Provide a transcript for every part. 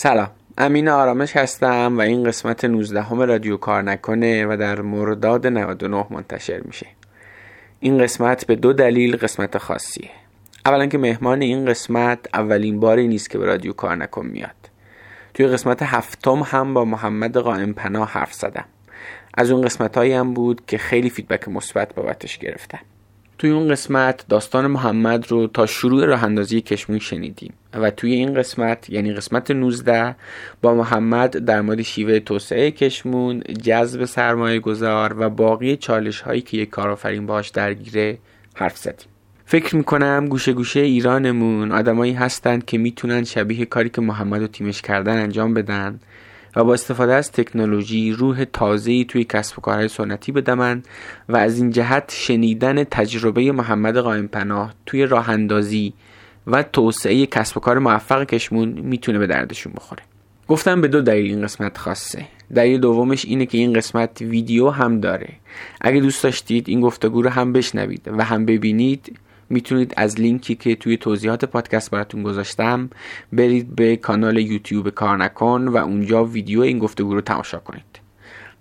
سلام. امین آرامش هستم و این قسمت 19 همه رادیو کار نکنه و در مرداد 99 منتشر میشه. این قسمت به دو دلیل قسمت خاصیه اولا که مهمان این قسمت اولین باری نیست که به رادیو کار نکن میاد. توی قسمت هفتم هم با محمد قائم پناه حرف زدم. از اون قسمت هم بود که خیلی فیدبک مثبت بابتش گرفتم. توی اون قسمت داستان محمد رو تا شروع راه اندازی کشمون شنیدیم. و توی این قسمت یعنی قسمت 19 با محمد در مورد شیوه توسعه کشمون جذب سرمایه گذار و باقی چالش هایی که یک کارآفرین باش درگیره حرف زدیم. فکر می‌کنم گوشه گوشه ایرانمون آدمایی هستند که می‌تونن شبیه کاری که محمد و تیمش کردن انجام بدن. و با استفاده از تکنولوژی روح تازه‌ای توی کسب و کارهای سنتی بدمن و از این جهت شنیدن تجربه محمد قائم پناه توی راه اندازی و توسعه کسب و کار موفق کشمون می‌تونه به دردشون بخوره. گفتم به دو دلیل این قسمت خاصه. دلیل دومش اینه که این قسمت ویدیو هم داره. اگه دوست داشتید این گفتگو رو هم بشنوید و هم ببینید می‌تونید از لینکی که توی توضیحات پادکست براتون گذاشتم برید به کانال یوتیوب کار نکن و اونجا ویدیو این گفتگو رو تماشا کنید.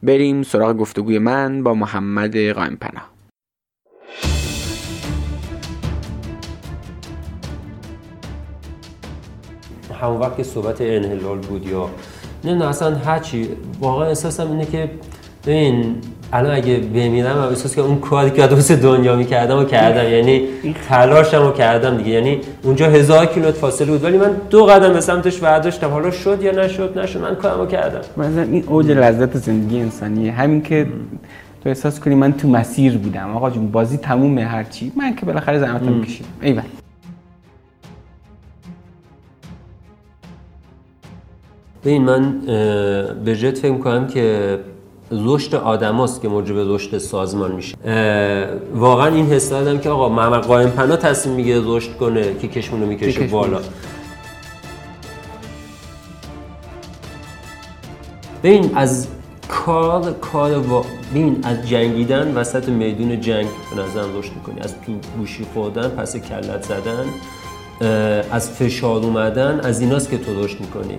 بریم سراغ گفتگوی من با محمد قائم پناه. همون وقت که صحبت انحلال بود یا نه اصلا هرچی واقعا احساسم اینه که این الان اگه بمیرم من احساس که اون کاری که دوست دنیا می‌کردم و کردم. یعنی تلاشم رو کردم دیگه. یعنی اونجا هزار کیلومتر فاصله بود ولی من دو قدم به سمتش برداشتم حالا شد یا نشد نشد. من کارمو کردم. مثلا این اوج لذت زندگی انسانیه. همین که تو احساس کنی من تو مسیر بودم. آقا جون بازی تمومه هرچی من که بالاخره زحمتم کشیدم. ایول. ببین من به جد فکر کنم که رشد آدماست که موجب رشد سازمان میشه. واقعا این حس دادم که آقا محمد قائم پنا تصمیم می‌گیره رشد کنه که کشمونو می‌کشه بالا. ببین از کار کار و... ببین از جنگیدن وسط میدون جنگ به نظرم رشد می‌کنی. از تو گوشی خوردن پس کلت زدن از فشار اومدن از ایناست که تو رشد می‌کنی.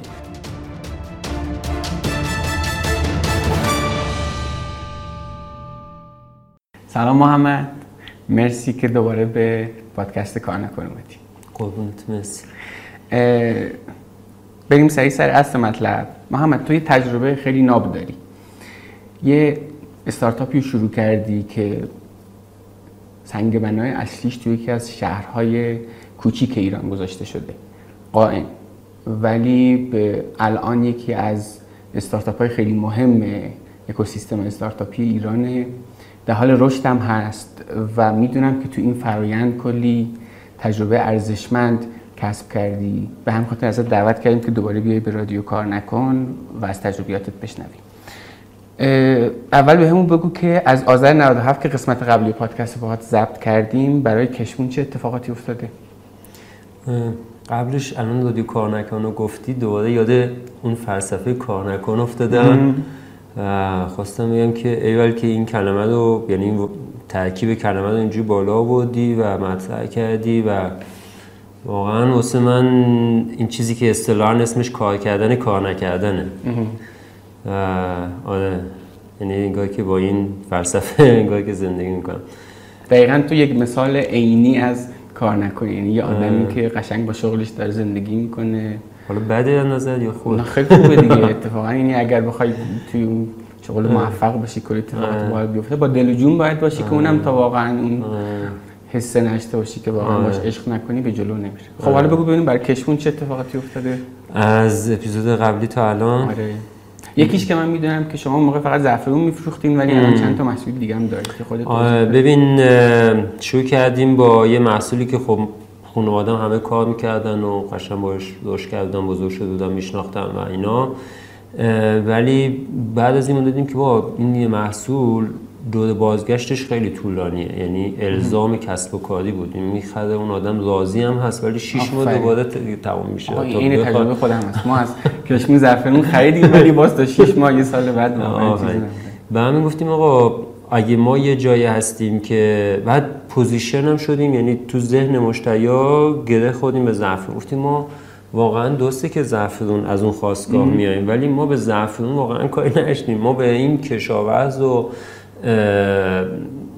سلام محمد. مرسی که دوباره به پادکست کار نکن اومدی. قربونت مرسی. بریم سریع سر اصل مطلب. محمد تو یه تجربه خیلی ناب داری. یه استارتاپی شروع کردی که سنگ بنای اصلیش توی یکی از شهرهای کوچیک ایران گذاشته شده. قائم. ولی به الان یکی از استارتاپ های خیلی مهم اکوسیستم استارتاپی ایرانه. در حال رشدم هست و می‌دونم که تو این فرایند کلی تجربه ارزشمند کسب کردی. به هم خاطر ازت دعوت کردیم که دوباره بیای به رادیو کار نکن و از تجربیاتت بشنویم اول به همون بگو که از آذر 97 که قسمت قبلی پادکست باهات ضبط کردیم برای کشمون چه اتفاقاتی افتاده؟ قبلش الان رادیو کار نکن و گفتی دوباره یاد اون فلسفه کار نکن افتادم. خواستم بگم که ایول که این کلمه رو یعنی ترکیب کلمه رو اینجوری بالا بودی و مطرح کردی و واقعا واسه من این چیزی که اصطلاحا اسمش کار کردن کار نکردنه. آره یعنی انگار که با این فلسفه انگار که زندگی می‌کنم. دقیقا تو یک مثال عینی از کار نکنی. یعنی یه آدمی که قشنگ با شغلش داره زندگی می‌کنه. حالا بده یا نظر یا خوب خیلی خوبه دیگه. اتفاقا یعنی اگر بخوای توی اون شغل موفق باشی کلی اتفاقات باید بیفته. با دل و جون باید باشی که اونم تا واقعا اون حس نشته باشی که واقعا باش عشق نکنی به جلو نمیره خب حالا بگو ببینیم برای کشمون چه اتفاقاتی افتاده؟ از اپیزود قبلی تا الان. آره. یکیش که من می‌دونم که شما موقع فقط زعفرون میفروختین ولی الان چند تا محصول دیگه هم دارید که خودت ببین شروع کردیم با یه محصولی که خب خانوادم همه کار می‌کردن و قشنگ باش رشد کردم بزرگ شده بودم میشناختم و اینا. ولی بعد از این دیدیم که با این یه محصول دور بازگشتش خیلی طولانیه. یعنی الزام کسب و کاری بود. این می‌خره اون آدم راضی هم هست ولی 6 ماه دوباره تمام میشه. این تجربه خودم هست. ما از کشمیر زعفرون خریدیم ولی باز تا 6 ماه یه سال بعد به همین گفتیم آقا اگه ما یه جایی هستیم که بعد پوزیشن هم شدیم یعنی تو ذهن مشتریا گره خودیم به ضعف گفتیم ما واقعا دوسته که زعفرون از اون خواستگاه میاییم ولی ما به زعفرون واقعا کاری نشنیم ما به این کشاورز و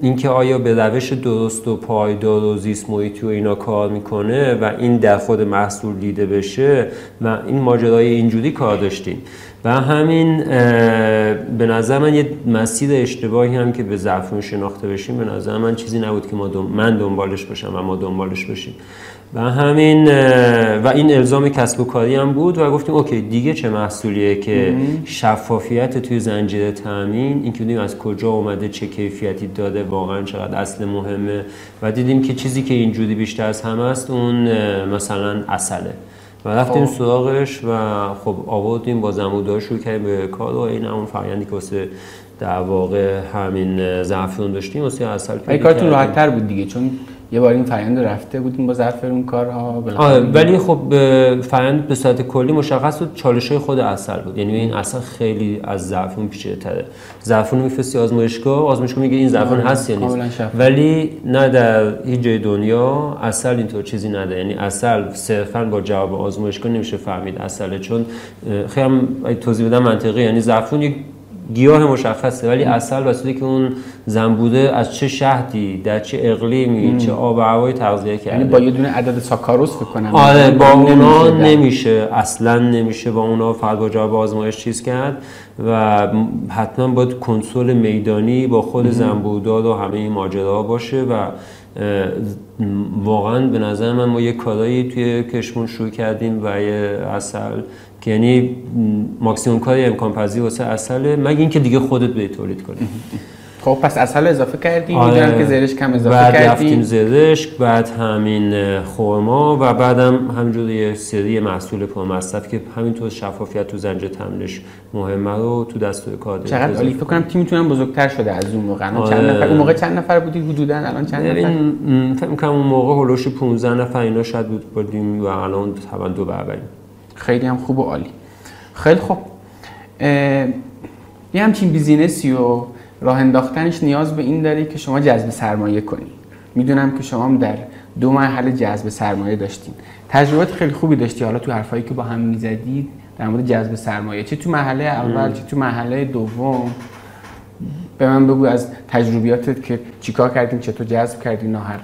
اینکه آیا به روش درست و پایدار و زیست محیطی و اینا کار می‌کنه و این در خود محصول دیده بشه و این ماجرای اینجوری کار داشتیم. و همین به نظر من یه مسیر اشتباهی هم که به زعفرون شناخته بشیم به نظر من چیزی نبود که ما من دنبالش باشم و ما دنبالش باشیم. و همین و این الزام کسب و کاری هم بود و گفتیم اوکی دیگه چه محصولیه که شفافیت توی زنجیره تامین این که از کجا اومده چه کیفیتی داده واقعا چقدر اصل مهمه. و دیدیم که چیزی که اینجوری بیشتر از همه است اون مثلا اصله. و رفتیم خب. سراغش و خب آوردیم با زمودار شروع کردیم به کار و این همون فرآیندی که واسه در واقع همین زعفرون داشتیم واسه اصل کارتون راحت تر بود دیگه چون یه بار این فرآیند رفته بودیم با اون کارها ولی خب فرآیند به صورت کلی مشخص بود چالش های خود اصل بود. یعنی این اصل خیلی از زعفرون پیچیده تره. زعفرون میفرستی آزمایشگاه آزمایشگاه میگه این زعفرون هست یا نیست؟ ولی نه در هیچ جای دنیا اصل اینطور چیزی نده. یعنی اصل صرفا با جواب آزمایشگاه نمیشه فهمید اصله چون خیلی هم توضیح بدم منطقی یعنی زعفرون یک گیاه مشخصه ولی اصل واسه که اون زنبوده از چه شهدی در چه اقلیمی چه آب و هوایی تغذیه کرده. یعنی با یه دونه عدد ساکاروس فکر کنم. آره با اونا نمیشه, اصلا نمیشه با اونا فقط با جواب آزمایش چیز کرد و حتما باید کنسول میدانی با خود زنبوداد و همه این ماجراها باشه و واقعا به نظر من ما یه کارایی توی کشمون شروع کردیم و یه اصل که یعنی ماکسیموم کاری امکان پذیر واسه اصله مگه اینکه دیگه خودت به تولید کنی. خب پس اصل اضافه کردیم آره. که زرش کم اضافه بعد کردیم رفتیم زرش بعد همین خورما و بعدم همینجور یه سری محصول مصرف که همینطور شفافیت تو زنجه تمنش مهمه رو تو دستور کار داریم چقدر عالی فکر کنم تیمتون هم بزرگتر شده از اون موقع. آره. چند نفر؟ اون موقع چند نفر بودید حدودا الان چند نفر؟ فکر می‌کنم اون موقع هولوش 15 نفر اینا شاید بود بودیم و الان طبعا دو برابریم. خیلی هم خوب و عالی. خیلی خوب. یه همچین بیزینسی و راه انداختنش نیاز به این داره که شما جذب سرمایه کنی. می‌دونم که شما در دو مرحله جذب سرمایه داشتین. تجربات خیلی خوبی داشتی. حالا تو حرفایی که با هم می‌زدید در مورد جذب سرمایه چه تو مرحله اول چه تو مرحله دوم؟ به من بگو از تجربیاتت که چیکار کردیم چطور جذب کردین نه هر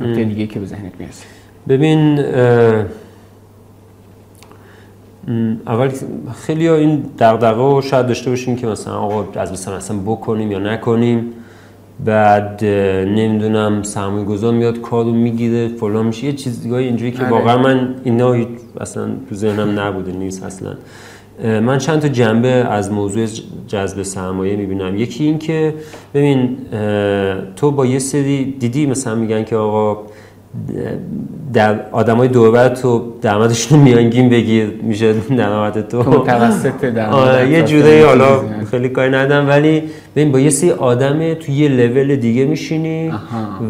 نکته دیگه که به ذهنت می‌رسه. ببین اول خیلی ها این دغدغه رو شاید داشته باشیم که مثلا آقا از مثلا اصلا بکنیم یا نکنیم. بعد نمی‌دونم سرمایه گذار میاد کارو می‌گیره فلان میشه. یه چیزگاهی اینجوری که آره. واقعا من اینا اصلا تو ذهنم نبوده نیست اصلا. من چند تا جنبه از موضوع جذب سرمایه می‌بینم. یکی این که ببین تو با یه سری دیدی مثلا میگن که آقا در آدمای دوربر تو درآمدشون میانگین بگیر میشه درآمد تو. متوسط آره یه جوری حالا خیلی کاری ندارم ولی ببین با یه سری آدم تو یه لول دیگه میشینی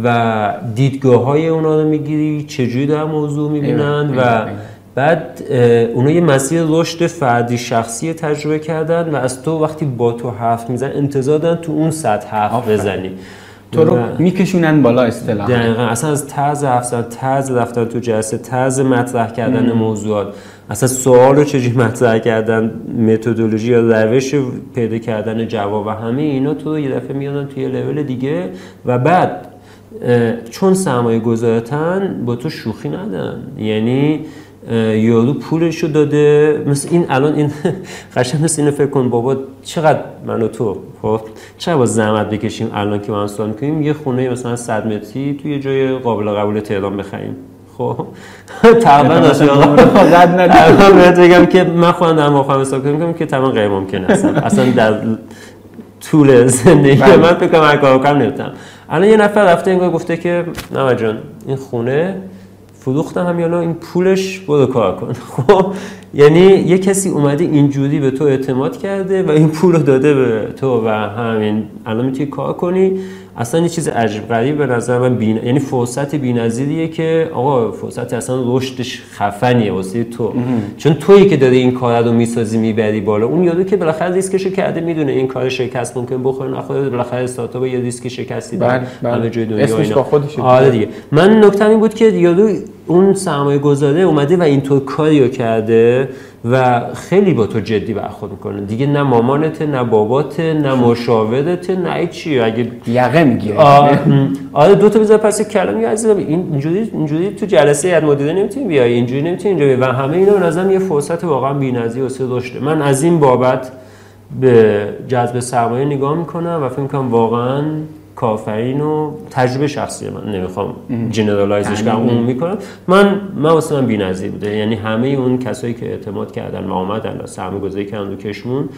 و دیدگاه های اونا رو می‌گیری چجوری در موضوع می‌بینن و بعد اونا یه مسیر رشد فردی شخصی تجربه کردن و از تو وقتی با تو حرف میزن انتظار دارن تو اون سطح حرف بزنی. تو رو میکشونن بالا اصطلاحا. دقیقا. اصلا از طرز افسر طرز رفتن تو جلسه طرز مطرح کردن موضوعات. اصلا سوال رو چجوری مطرح کردن؟ متدولوژی یا روش پیدا کردن جواب؟ و همه اینا تو یه دفعه میادن توی لول دیگه. و بعد چون سرمایه گذارتن با تو شوخی ندن یعنی یارو پولشو داده. مثل این الان این قشنگ مثل اینو فکر کن بابا چقدر من و تو خب؟ چقدر با زحمت بکشیم الان که ما سوال می‌کنیم؟ یه خونه مثلا 100 متری توی جای قابل قبول تهران بخریم. خب؟ تقریبا الان بهت بگم که من خودم در مخام حساب کنم که تمام غیر ممکن است. اصلا در طول زندگی بله. من فکر کنم هر کار کنم نمی‌تونم. الان یه نفر رفته اینگاه گفته که نه جان این خونه فروختم هم یا این پولش برو کار کن. خب یعنی یه کسی اومده اینجوری به تو اعتماد کرده و این پول رو داده به تو و همین. الان می‌تونی کار کنی. اصلا یه چیز عجیب غریب به نظر من بین... یعنی فرصت بی‌نظیریه که آقا فرصت اصلا رشدش خفنیه واسه تو چون تویی که داری این کار رو می‌سازی می‌بری بالا اون یادو که بالاخره ریسکشو کرده می‌دونه این کار شکست ممکن بخوره نخوره بالاخره استارتاپ یه ریسک شکستی داره بله، بله. همه جای دنیا اسمش. با خودشه. آره دیگه من نکته این بود که یارو اون سرمایه گذاره اومده و اینطور کاریو کرده و خیلی با تو جدی برخورد می‌کنه. دیگه نه مامانته نه باباته نه مشاورته نه چی. اگه یقه می‌گیره. آره دو تا بذار پس کلام یه عزیزم این اینجوری اینجوری تو جلسه هیئت مدیره نمی‌تونی بیای؟ اینجوری نمی‌تونی اینجا بیای. و همه اینا به نظرم یه فرصت واقعا بی‌نظیر واسه رشد. من از این بابت به جذب سرمایه نگاه می‌کنم و فکر می‌کنم واقعا کافرین و تجربه شخصی من نمی‌خوام جنرالایزش کنم اون می‌کنم من من واسه من بی‌نظیر بوده. یعنی همه اون کسایی که اعتماد کردن و آمدن و سرمایه گذاری کردن رو کشمون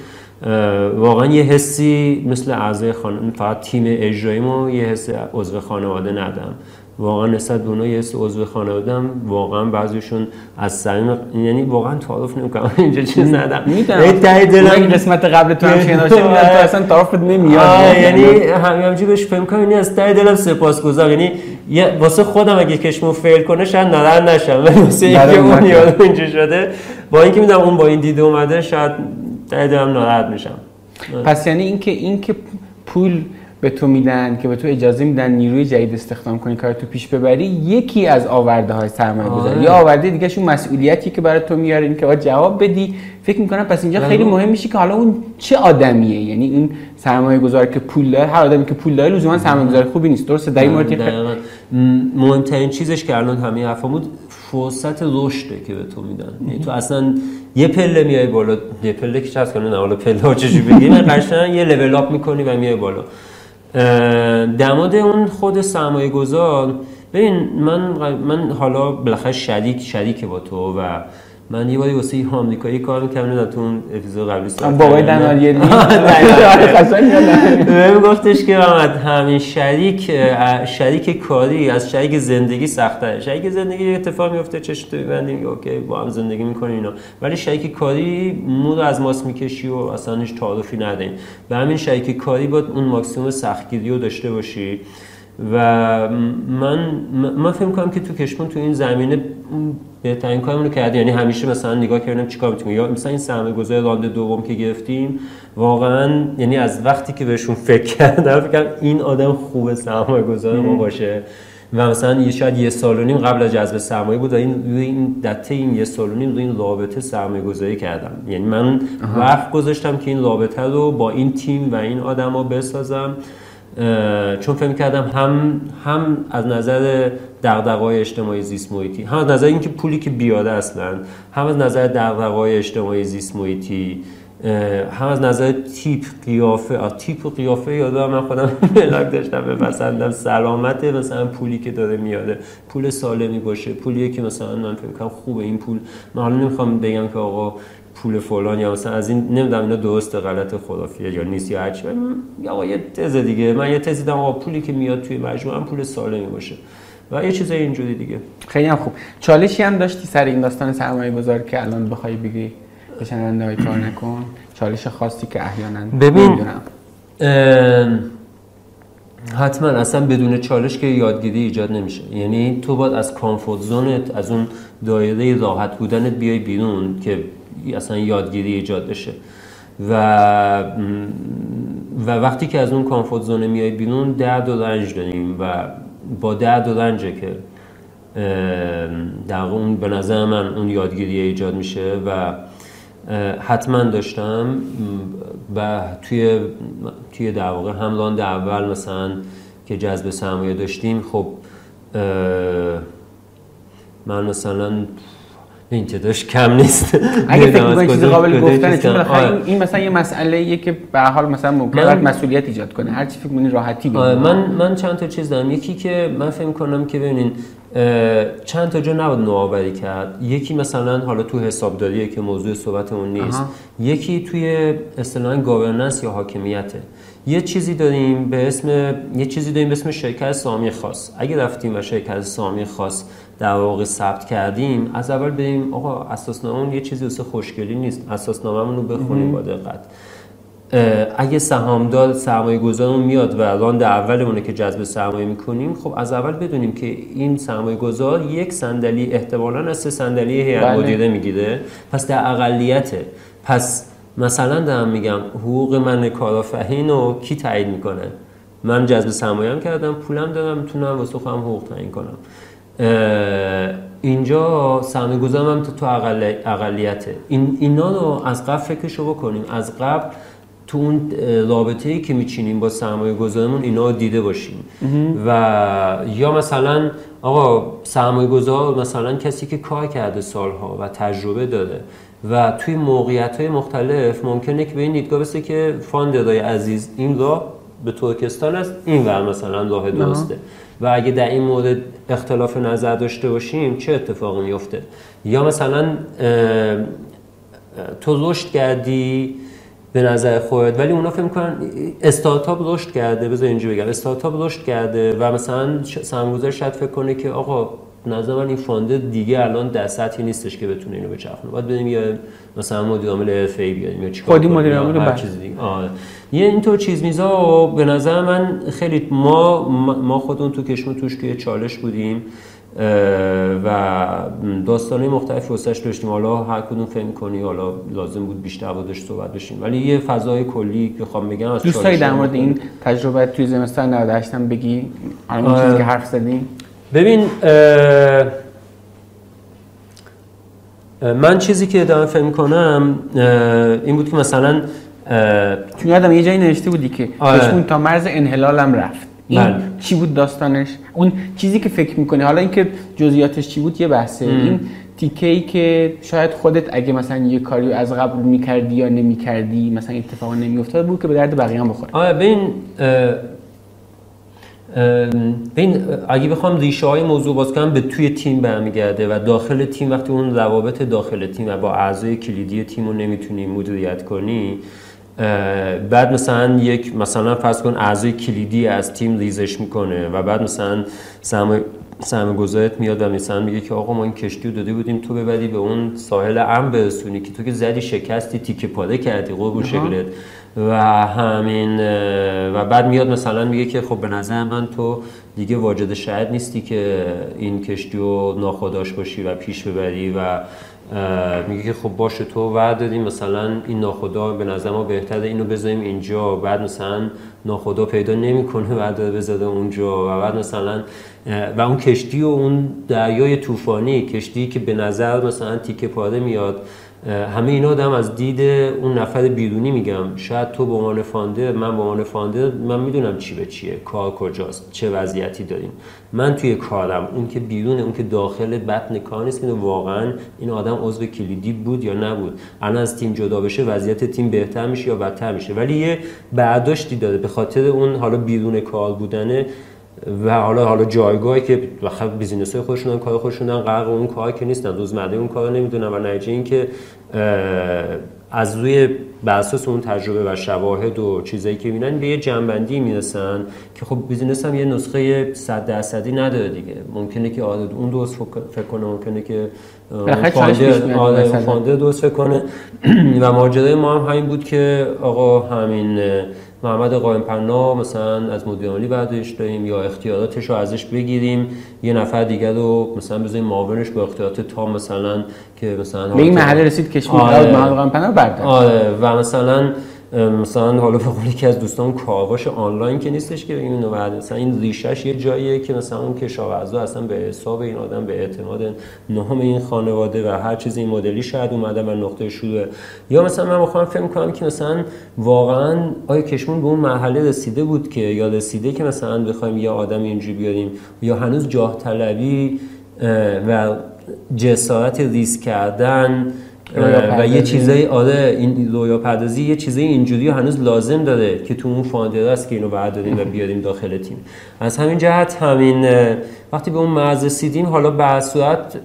واقعا یه حسی مثل اعضای خانواده فقط تیم اجراییمو یه حس عضو خانواده ندم واقعا نسبت به اونها یه عضو خانوادم واقعا بعضیشون از صمیم یعنی واقعا تعارف نمی‌کنم. اینجا چیز ندم می‌دونم یعنی ته دلم قسمت قبل تو هم شنیده باشه می‌دونن تو اصلا تعارفت نمیاد. یعنی همین همجوری بهش فهم کنم یعنی از ته دلم سپاسگزارم. یعنی واسه خودم اگه کشمو فیل کنه شاید ناراحت نشم. ولی واسه اینکه اون. یارو اینجا شده. با اینکه می‌دونم اون با این دیده اومده شاید ته دلم ناراحت میشم. پس یعنی اینکه اینکه پول به تو میدن که به تو اجازه میدن نیروی جدید استخدام کنی کار تو پیش ببری یکی از آورده های سرمایه گذاری آره. یا آورده دیگه شون مسئولیتی که برای تو میاره این که باید جواب بدی. فکر می‌کنم پس اینجا بله. خیلی مهم میشه که حالا اون چه آدمیه؟ یعنی اون سرمایه گذار که پول داره هر آدمی که پول داره لزوما سرمایه گذار خوبی نیست. درسته؟ در این مورد یه خیلی- دقیقاً. م- مهمترین چیزش که الان همه حرفا بود فرصت رشده که به تو میدن. یعنی تو اصلا یه پله میای بالا. یه پله که چه کنه نه حالا پله ها چجوری بگیم؟ قشنگ یه لول اپ می‌کنی و میای بالا. مورد اون خود سرمایه گذار ببین من من حالا بالاخره شریک شریک با تو و من یه باری واسه یه آمریکایی کار می‌کردم نمی‌دونم تو اون اپیزود قبلی صحبت بابای. دناریلی. بهم گفتش که محمد همین شریک شریک کاری از شریک زندگی سخت‌تره شریک زندگی یه اتفاق میفته چشم تو می‌بندی میگه اوکی با هم زندگی می‌کنیم اینا. ولی شریک کاری مو رو از ماست می‌کشی و اصلا هیچ تعارفی نداریم و همین شریک کاری باید اون ماکسیموم سختگیری رو داشته باشی. و من من فکر کنم که تو کشمون تو این زمینه بهترین کارمون رو یعنی همیشه مثلا نگاه کردیم چیکار می‌تونیم. یا مثلا این سرمایه گذاری راند دوم که گرفتیم واقعا یعنی از وقتی که بهشون فکر کردم فکر کردم این آدم خوب سرمایه گذار ما باشه. و مثلا یه شاید یه سال و نیم قبل از جذب سرمایه بود و این روی این دته این یه سال و نیم روی این رابطه سرمایه گذاری کردم. یعنی من وقت گذاشتم که این رابطه رو با این تیم و این آدما بسازم. چون فکر کردم هم هم از نظر دغدغه‌های اجتماعی زیست محیطی هم از نظر اینکه پولی که بیاده اصلا هم از نظر دغدغه‌های اجتماعی زیست محیطی هم از نظر تیپ قیافه تیپ و قیافه یادم من خودم ملاک داشتم بپسندم سلامت مثلا پولی که داره میاده. پول سالمی باشه. پولیه که مثلا من فکر کنم خوبه این پول. من حالا نمی‌خوام بگم که آقا پول فلان یا مثلا از این نمی‌دونم اینا درست غلط خرافیه یا نیست یا هرچی ولی من- یا آقا یه تز دیگه. من یه تز دیدم آقا پولی که میاد توی مجموعه هم پول سالمی باشه. و یه چیزای اینجوری دیگه. خیلی هم خوب. چالشی هم داشتی سر این داستان سرمایه که الان بخوای بگی به شنونده های کار نکن. چالش خاصی که احیانا ببین. حتما اصلا بدون چالش که یادگیری ایجاد نمیشه. یعنی تو باید از کامفورت زونت از اون دایره راحت بودنت بیای بیرون که اصلا یادگیری ایجاد بشه. و و وقتی که از اون کامفورت زون میای بیرون درد و رنج داریم و با درد و رنجه که در اون به نظر من اون یادگیری ایجاد میشه و حتما داشتم. و توی توی در واقع هم راند اول مثلا که جذب سرمایه داشتیم خب من مثلا این تعدادش کم نیست. اگه فکر می‌کنی چیز قابل گفتنه چون. بالاخره. این- مثلا یه مسئله ایه که به حال مثلا ممکنه من- مسئولیت ایجاد کنه. هر چی فکر کنی راحتی بگی آره، من من چند تا چیز دارم. یکی که من فکر کنم که ببینین چند تا جا نباید نوآوری کرد. یکی مثلا حالا تو حسابداریه که موضوع صحبتمون نیست. آها. یکی توی اصطلاحا گاورننس یا حاکمیته. یه چیزی داریم به اسم یه چیزی داریم به اسم شرکت سامی خاص. اگه رفتیم و شرکت سامی خاص در واقع ثبت کردیم از اول بریم آقا اساسنامه یه چیزی واسه خوشگلی نیست اساسنامه‌مون رو بخونیم با دقت. اگه سهامدار سرمایه گذارمون میاد و راند اولمونه که جذب سرمایه می‌کنیم خب از اول بدونیم که این سرمایه گذار یک صندلی احتمالا از سه صندلی هیئت بله. مدیره می‌گیره. پس در اقلیته. پس مثلا دارم میگم حقوق من کارآفرین رو کی تایید می‌کنه؟ من جذب سرمایه کردم پولم دارم می‌تونم واسه خودم حقوق تعیین کنم. اینجا سرمایه گذارم هم تو اقل... اقلیته. این اینا رو از قبل فکرشو بکنیم. از قبل تو اون رابطه ای که میچینیم با سرمایه گذارمون اینا رو دیده باشیم. و یا مثلا آقا سرمایه گذار مثلا کسی که کار کرده سالها و تجربه داره و توی موقعیت های مختلف ممکنه که به این دیدگاه برسه که فاندرای عزیز این راه به ترکستان است این ور مثلا راه درسته. و اگه در این مورد اختلاف نظر داشته باشیم چه اتفاقی میفته یا مثلا تو رشد کردی به نظر خودت ولی اونا فکر می‌کنن استارتاپ رشد کرده بذار اینجوری بگم استارتاپ رشد کرده و مثلا سرمایه‌گذار شاید فکر کنه که آقا نظر من این فانده دیگه الان در سطحی نیستش که بتونه اینو بچرخونه باید بریم یه مثلا مدیر عامل حرفه‌ای بیاریم یا چیکار خودی کنیم، مدیر عامل هر بله. چیز دیگه آره. یه اینطور چیز میزا به نظر من خیلی ما ما خودمون تو کشمون توش توی چالش بودیم و داستانه مختلف واسش داشتیم حالا هر کدوم فهم کنی حالا لازم بود بیشتر بودش صحبت بشیم ولی یه فضای کلی که بخوام بگم از دوست در مورد. این تجربه توی زمستان 98 هم بگی الان آه. چیزی که حرف زدیم ببین اه، من چیزی که دارم فهم کنم این بود که مثلا چون یادم یه جایی نوشته بودی که آره. تا مرز انحلالم رفت. این بله. چی بود داستانش؟ اون چیزی که فکر می‌کنی. حالا اینکه جزئیاتش چی بود یه بحثه. این تیکه ای که شاید خودت اگه مثلا یه کاری از قبل می‌کردی یا نمی‌کردی مثلا اتفاق نمیافتاد بود که به درد بقیه هم بخوره. آره ببین ببین اگه بخوام ریشه های موضوع باز کنم به توی تیم برمیگرده و داخل تیم وقتی اون روابط داخل تیم و با اعضای کلیدی تیم رو نمی‌تونی مدیریت کنی بعد مثلا یک مثلا فرض کن اعضای کلیدی از تیم ریزش می‌کنه و بعد مثلا سرمایه سرمایه گذارت میاد و مثلا میگه که آقا ما این کشتی رو داده بودیم تو ببری به اون ساحل ام برسونی که تو که زدی شکستی تیکه پاره کردی قربون شکلت. و همین و بعد میاد مثلا میگه که خب به نظر من تو دیگه واجد شاید نیستی که این کشتی رو ناخداش باشی و پیش ببری و میگه که خب باشه تو وعد دادی مثلا این ناخدا به نظر ما بهتره اینو بذاریم اینجا بعد مثلا ناخدا پیدا نمی‌کنه بعد بذاره اونجا و بعد مثلا و اون کشتی و اون دریای طوفانی کشتی که به نظر مثلا تیکه پاره میاد همه اینا آدم از دید اون نفر بیرونی میگم. شاید تو به عنوان founder من به عنوان founder من می‌دونم چی به چیه کار کجاست چه وضعیتی داریم. من توی کارم اون که بیرون اون که داخل بطن کار نیست که واقعا این آدم عضو کلیدی بود یا نبود. الان از تیم جدا بشه وضعیت تیم بهتر میشه یا بدتر میشه. ولی یه برداشتی داره به خاطر اون حالا بیرون کار بودنه و حالا حالا جایگاهی که بخاطر business های خودشون کار خودشون غرق اون کار که نیستن روزمره اون کار نمی‌دونن و نتیجه این که از روی بر اساس اون تجربه و شواهد و چیزایی که می‌بینن به یه جمع‌بندی می‌رسن که خب business هم یه نسخه 100 درصدی نداره دیگه. ممکنه که آره اون درست فکر کنه ممکنه که founder آره، founder درست فکر کنه. و ماجرای ما هم همین بود که آقا همین محمد قائم پناه مثلا از مدیر عاملی بعدش داریم یا اختیاراتش رو ازش بگیریم. یه نفر دیگر رو مثلا بذاریم معاونش با اختیارات تام مثلا که مثلا به این مرحله رسید کشمون آره. محمد قائم پناه برداشت آره. و مثلا مثلا حالا به قول یکی از دوستان کاواش آنلاین که نیستش که اینو بعد مثلا این ریشش یه جاییه که مثلا اون کشاورزا اصلا به حساب این آدم به اعتماد نهم این خانواده و هر چیزی این مدلی شاید اومدن و نقطه شروع. یا مثلا من می‌خوام فکر کنم که مثلا واقعا آیا کشمون به اون مرحله رسیده بود که یا رسیده که مثلا بخوایم یه آدم اینجوری بیاریم یا هنوز جاه طلبی و جسارت ریسک کردن و. یه چیزایی آره این رویا پردازی یه چیزای اینجوری هنوز لازم داره که تو اون فاندر است که اینو برداریم و بیاریم داخل تیم از همین جهت همین وقتی به اون مرز رسیدیم حالا به صورت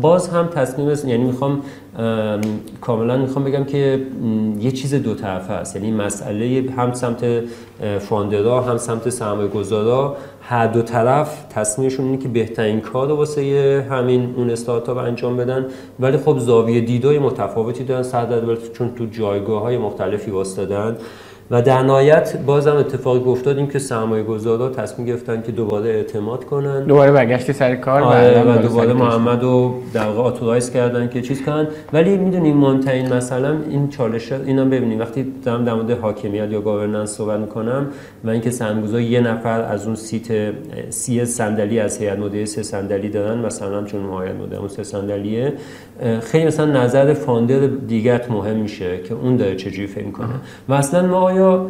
باز هم تصمیم است- یعنی می‌خوام کاملا می‌خوام بگم که یه چیز دو طرفه است یعنی مسئله هم سمت فاندرا هم سمت سرمایه گذارا هر دو طرف تصمیمشون اینه که بهترین کار واسه همین اون استارتاپ انجام بدن. ولی خب زاویه دیدای متفاوتی دارن سر چون تو جایگاه های مختلفی واسطادن و در نهایت بازم اتفاقی افتاد این که سرمایه گذارا تصمیم گرفتن که دوباره اعتماد کنن. دوباره برگشت سر کار آره و دوباره محمد رو در واقع کردن که چیز کنن. ولی می‌دونیم مهمترین مثلا این چالش اینا ببینیم. وقتی دارم در مورد حاکمیت یا گاورننس صحبت می‌کنم و اینکه سرمایه‌گذار یه نفر از اون seat سه صندلی از هیئت مدیره سه صندلی دارن مثلا چون هیئت مدیره سه صندلیه خیلی مثلا نظر founder دیگت مهم میشه که اون داره چجوری فکر کنه و اصلا ما آیا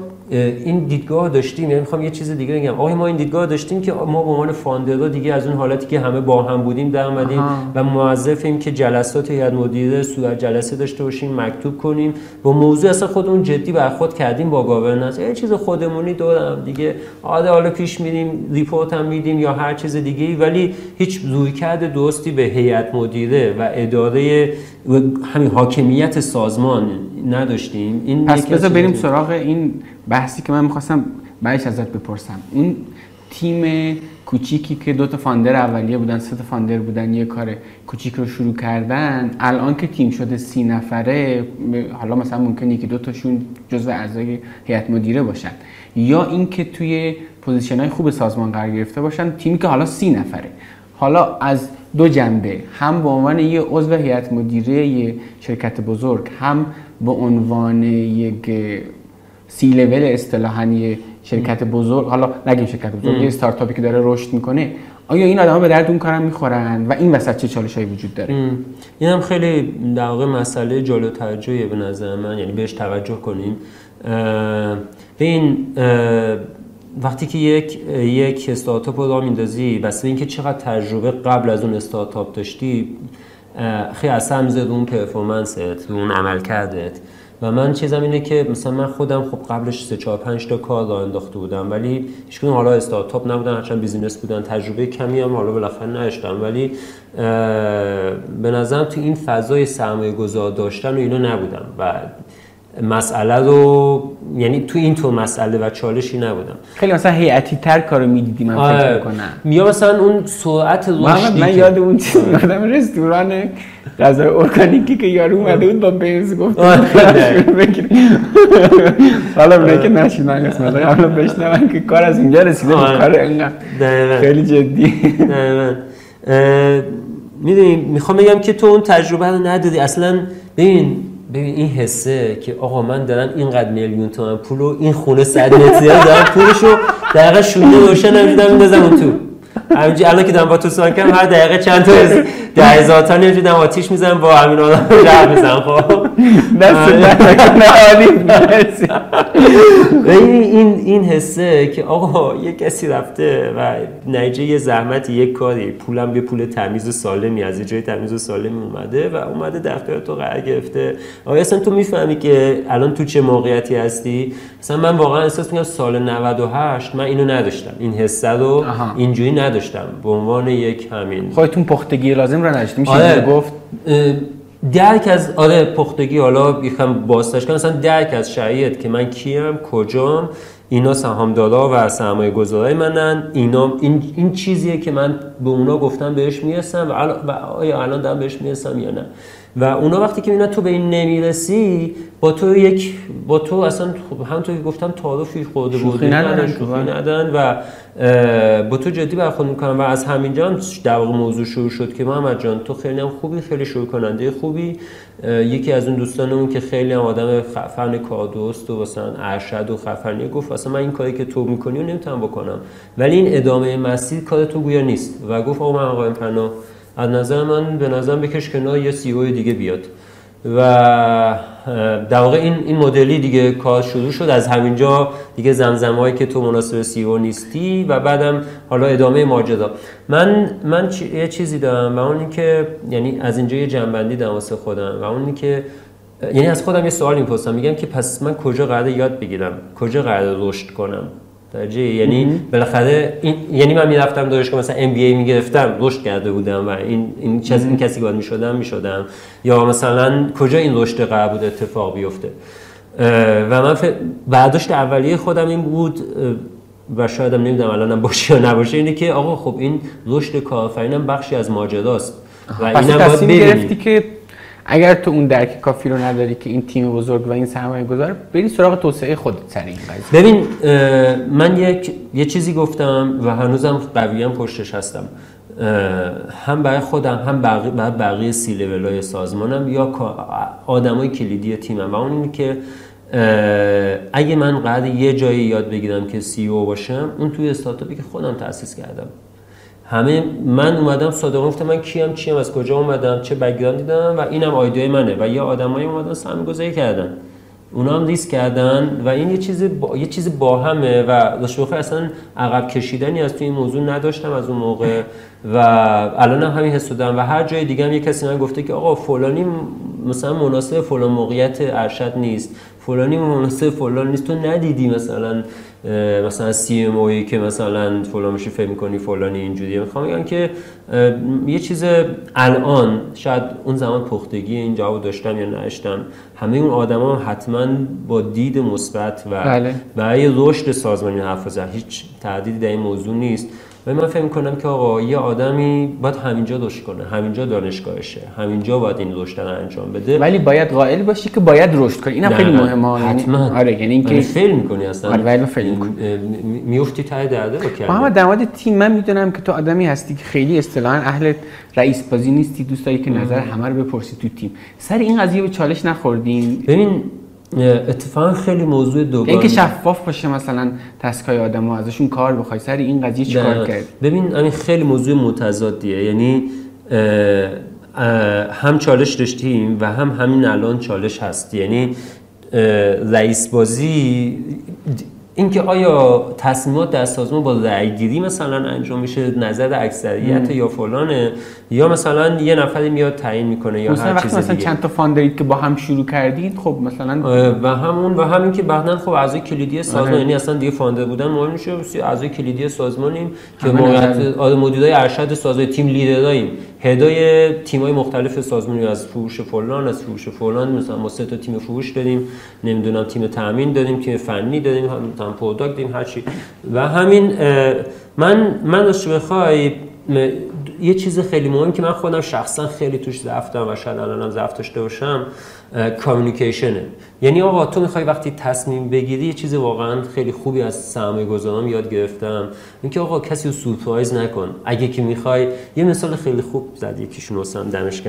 این دیدگاه داشتیم یعنی می‌خوام یه چیز دیگه بگم. آیا ما این دیدگاه داشتیم که ما به عنوان founder ها دیگه از اون حالتی که همه با هم بودیم در اومدیم و موظفیم که جلسات هیئت مدیره صورت جلسه داشته باشیم مکتوب کنیم. با موضوع اصلا خودمون جدی برخورد کردیم با governance یه چیز خودمونی دور هم دیگه. آده حالا پیش میریم report هم میدیم یا هر چیز دیگه ولی هیچ رویکرد درستی به هیئت مدیره و اداره همین حاکمیت سازمان نداشتیم. این پس بذار بریم سراغ این بحثی که من می‌خواستم بعدش ازت بپرسم. اون تیم کوچیکی که دو تا founder اولیه بودن سه تا founder بودن یه کار کوچیک رو شروع کردن الان که تیم شده سی نفره حالا مثلا ممکنه که دو تاشون جزو اعضای هیئت مدیره باشن. یا اینکه توی position های خوب سازمان قرار گرفته باشن تیمی که حالا سی نفره. حالا از دو جنبه هم به عنوان یه عضو هیئت مدیره یه شرکت بزرگ هم به عنوان یک سی لول اصطلاحا شرکت بزرگ حالا نگیم شرکت بزرگ یه استارتاپی که داره رشد می‌کنه. آیا این آدما به درد اون کارم می‌خورن؟ و این وسط چه چالشایی وجود داره؟ این هم خیلی در واقع مسئله جالب توجهیه به نظر من یعنی بهش توجه کنیم. به این وقتی که یک یک استارتاپ رو راه میندازی بس اینکه چقدر تجربه قبل از اون استارتاپ داشتی خیلی اثر می‌ذاره اون performance ت رو اون عملکردت و من چیزم اینه که مثلا من خودم خب قبلش 3 4 5 تا کار راه انداخته بودم ولی هیچ حالا استارتاپ نبودن هرچند business بودن تجربه کمی هم حالا بالاخره نداشتم. ولی به نظرم تو این فضای سرمایه گذار داشتن و اینا نبودم. و مسئله رو یعنی تو این تو مسئله و چالشی نبودم. خیلی مثلا هیئتی تر کارو می‌دیدی من فکر آره. کنم یا مثلا اون سرعت رشدی من یاد اون چیز یادم رستوران غذای ارگانیکی که یارو اومده بود با بنز گفت آره. حالا اونه که نشیدن قسمت حالا بشنون که کار از اینجا رسیده به کار اینقدر خیلی جدی. می‌دونی می‌خوام بگم که تو اون تجربه رو ندادی اصلا ببین ببین این حسه که آقا من دارم اینقدر میلیون تومن پول و این خونه صد متری دارم پولشو دقیقه شونه روشن نمی‌دونم میندازم اون تو. همینجوری الان که دارم با تو سوال کنم هر دقیقه چند تا ده هزار تا نمی‌دونم آتیش می‌زنم با همین آدم جمع می‌زنم خب. دست این این حسه که آقا یه کسی رفته و نتیجه یه زحمت یک کاری پولم به پول تمیز سالمی از جای تمیز سالمی اومده و اومده در تو قرار گرفته. آیا اصلا تو می‌فهمی که الان تو چه موقعیتی هستی؟ مثلا من واقعا احساس می‌کنم سال 98 من اینو نداشتم. این حسه رو اینجوری نداشتم. به عنوان یک همین خودتون پختگی لازم رو نداشتی میشه آره. گفت درک از آره پختگی حالا یکم بازتش کنم. مثلا درک از شرایط که من کیم کجام؟ اینا سهامدارا و سرمایه گذارای منن. اینا این, این چیزیه که من به اونا گفتم بهش می‌رسم و, و آیا الان دارم بهش می‌رسم یا نه؟ و اونا وقتی که اینا تو به این نمی‌رسی با تو یک با تو اصلا خب همونطور که گفتم تعارفی خورده شوخی ندارن و با تو جدی برخورد می‌کنن و از همینجا هم در واقع موضوع شروع شد که محمد جان تو خیلی هم خوبی خیلی شروع کننده خوبی یکی از اون دوستانمون که خیلی هم آدم خفن کار دوست و مثلا ارشد و خفنی گفت اصلا من این کاری که تو می‌کنی و نمی‌تونم بکنم. ولی این ادامه مسیر کار تو گویا نیست. و گفت آقا من آقای پناه. از نظر من به نظرم بکش کنار یه سی او دیگه بیاد. و در واقع این این مدلی دیگه کار شروع شد. از همینجا دیگه زمزمایی که تو مناسب سی او نیستی و بعدم حالا ادامه ماجرا. من من یه چیزی دارم و اون اینکه یعنی از اینجا یه جنبندی دارم واسه خودم و اون اینکه یعنی از خودم یه سوال می‌پرسم. میگم که پس من کجا قرار یاد بگیرم؟ کجا قرار رشد کنم؟ درجه یعنی بالاخره این یعنی من می‌رفتم دانشگاه مثلا ام بی ای می‌گرفتم رشد کرده بودم و این این چیز این کسی باید می‌شدم می‌شدم. یا مثلا کجا این رشد قرار بود اتفاق بیفته؟ و من برداشت اولیه خودم این بود و شاید هم نمی‌دونم الانم باشه یا نباشه اینه که آقا خب این رشد کارآفرینم بخشی از ماجراست. و اینم باید گرفتی که اگر تو اون درک کافی رو نداری که این تیم بزرگ و این سرمایه گذار بری سراغ توسعه خودت سر این قضیه. ببین من یک یه چیزی گفتم و هنوزم قویا پشتش هستم. هم برای خودم هم برای بقیه, بقیه سی لول سازمانم یا آدمای کلیدی تیمم و اون اینه که اگه من قرار یه جایی یاد بگیرم که سی او باشم اون توی استارتاپی که خودم تاسیس کردم. همه من اومدم صادقانه گفتم من کیم چیم از کجا اومدم چه بک‌گراند دیدم و اینم آیدیای منه. و یه آدمایی اومدن سهم گذاری کردن. اونا هم لیست کردن و این یه چیز با... یه چیز با همه و داشت اصلا عقب کشیدنی از توی این موضوع نداشتم از اون موقع. و الان هم همین حس دارم. و هر جای دیگه هم یه کسی من گفته که آقا فلانی مثلا مناسب فلان موقعیت ارشد نیست. فلانی مناسب فلان نیست. تو ندیدی مثلا مثلا سی ام اوی که مثلا فلان میشه فکر می‌کنی فلانی اینجوریه. می‌خوام بگم که یه چیز الان شاید اون زمان پختگی این جواب داشتم یا نشتم همه اون آدما حتما با دید مثبت و بله. برای رشد سازمانی حرف هیچ تعدیدی در این موضوع نیست. و من فکر کنم که آقا یه آدمی باید همینجا رشد کنه همینجا دانشگاهشه همینجا باید این رشد رو انجام بده. ولی باید قائل باشی که باید رشد کنی. اینم خیلی مهمه. یعنی حتما. آره یعنی اینکه فیل می‌کنی اصلا. آره ولی فیل می‌کنی. میافتی ته درده با کلمه محمد در مورد تیم من می‌دونم که تو آدمی هستی که خیلی اصطلاحا اهل رئیس بازی نیستی. دوست داری که نظر همه رو بپرسی تو تیم. سر این قضیه به چالش نخوردین؟ ببین اتفاقا خیلی موضوع دوگانه. اینکه شفاف باشه مثلا تسکای آدم ها ازشون کار بخوای سر این قضیه چیکار کرد ببین همین خیلی موضوع متضادیه. یعنی هم چالش داشتیم و هم همین الان چالش هست. یعنی رئیس بازی اینکه آیا تصمیمات در سازمان با رأیگیری مثلا انجام میشه نظر اکثریت یا فلانه یا مثلا یه نفری میاد تعیین می‌کنه یا هر چیز مثلا چند تا founder ید که با هم شروع کردید خب مثلا و همون و همین که بعدا خب اعضای کلیدی سازمان آره. یعنی اصلا دیگه founder بودن مهم میشه اعضای کلیدی سازمانیم که موقعیت مدیرای ارشد سازمان team leader اییم. head های تیمای مختلف سازمانی از فروش فلان از فروش فلان مثلا ما سه تا تیم فروش داریم نمی‌دونم تیم تامین داریم تیم فنی داریم هم product داریم هر چی. و همین من من داشته بخوای یه چیز خیلی مهم که من خودم شخصا خیلی توش ضعف دارم و شاید الانم ضعف داشته باشم کامیونیکیشنه یعنی آقا تو می‌خوای وقتی تصمیم بگیری یه چیز واقعا خیلی خوبی از سرمایه گذارم یاد گرفتم. اینکه آقا کسی رو سورپرایز نکن. اگه که می‌خوای یه مثال خیلی خوب زد یکیشون واسم دمش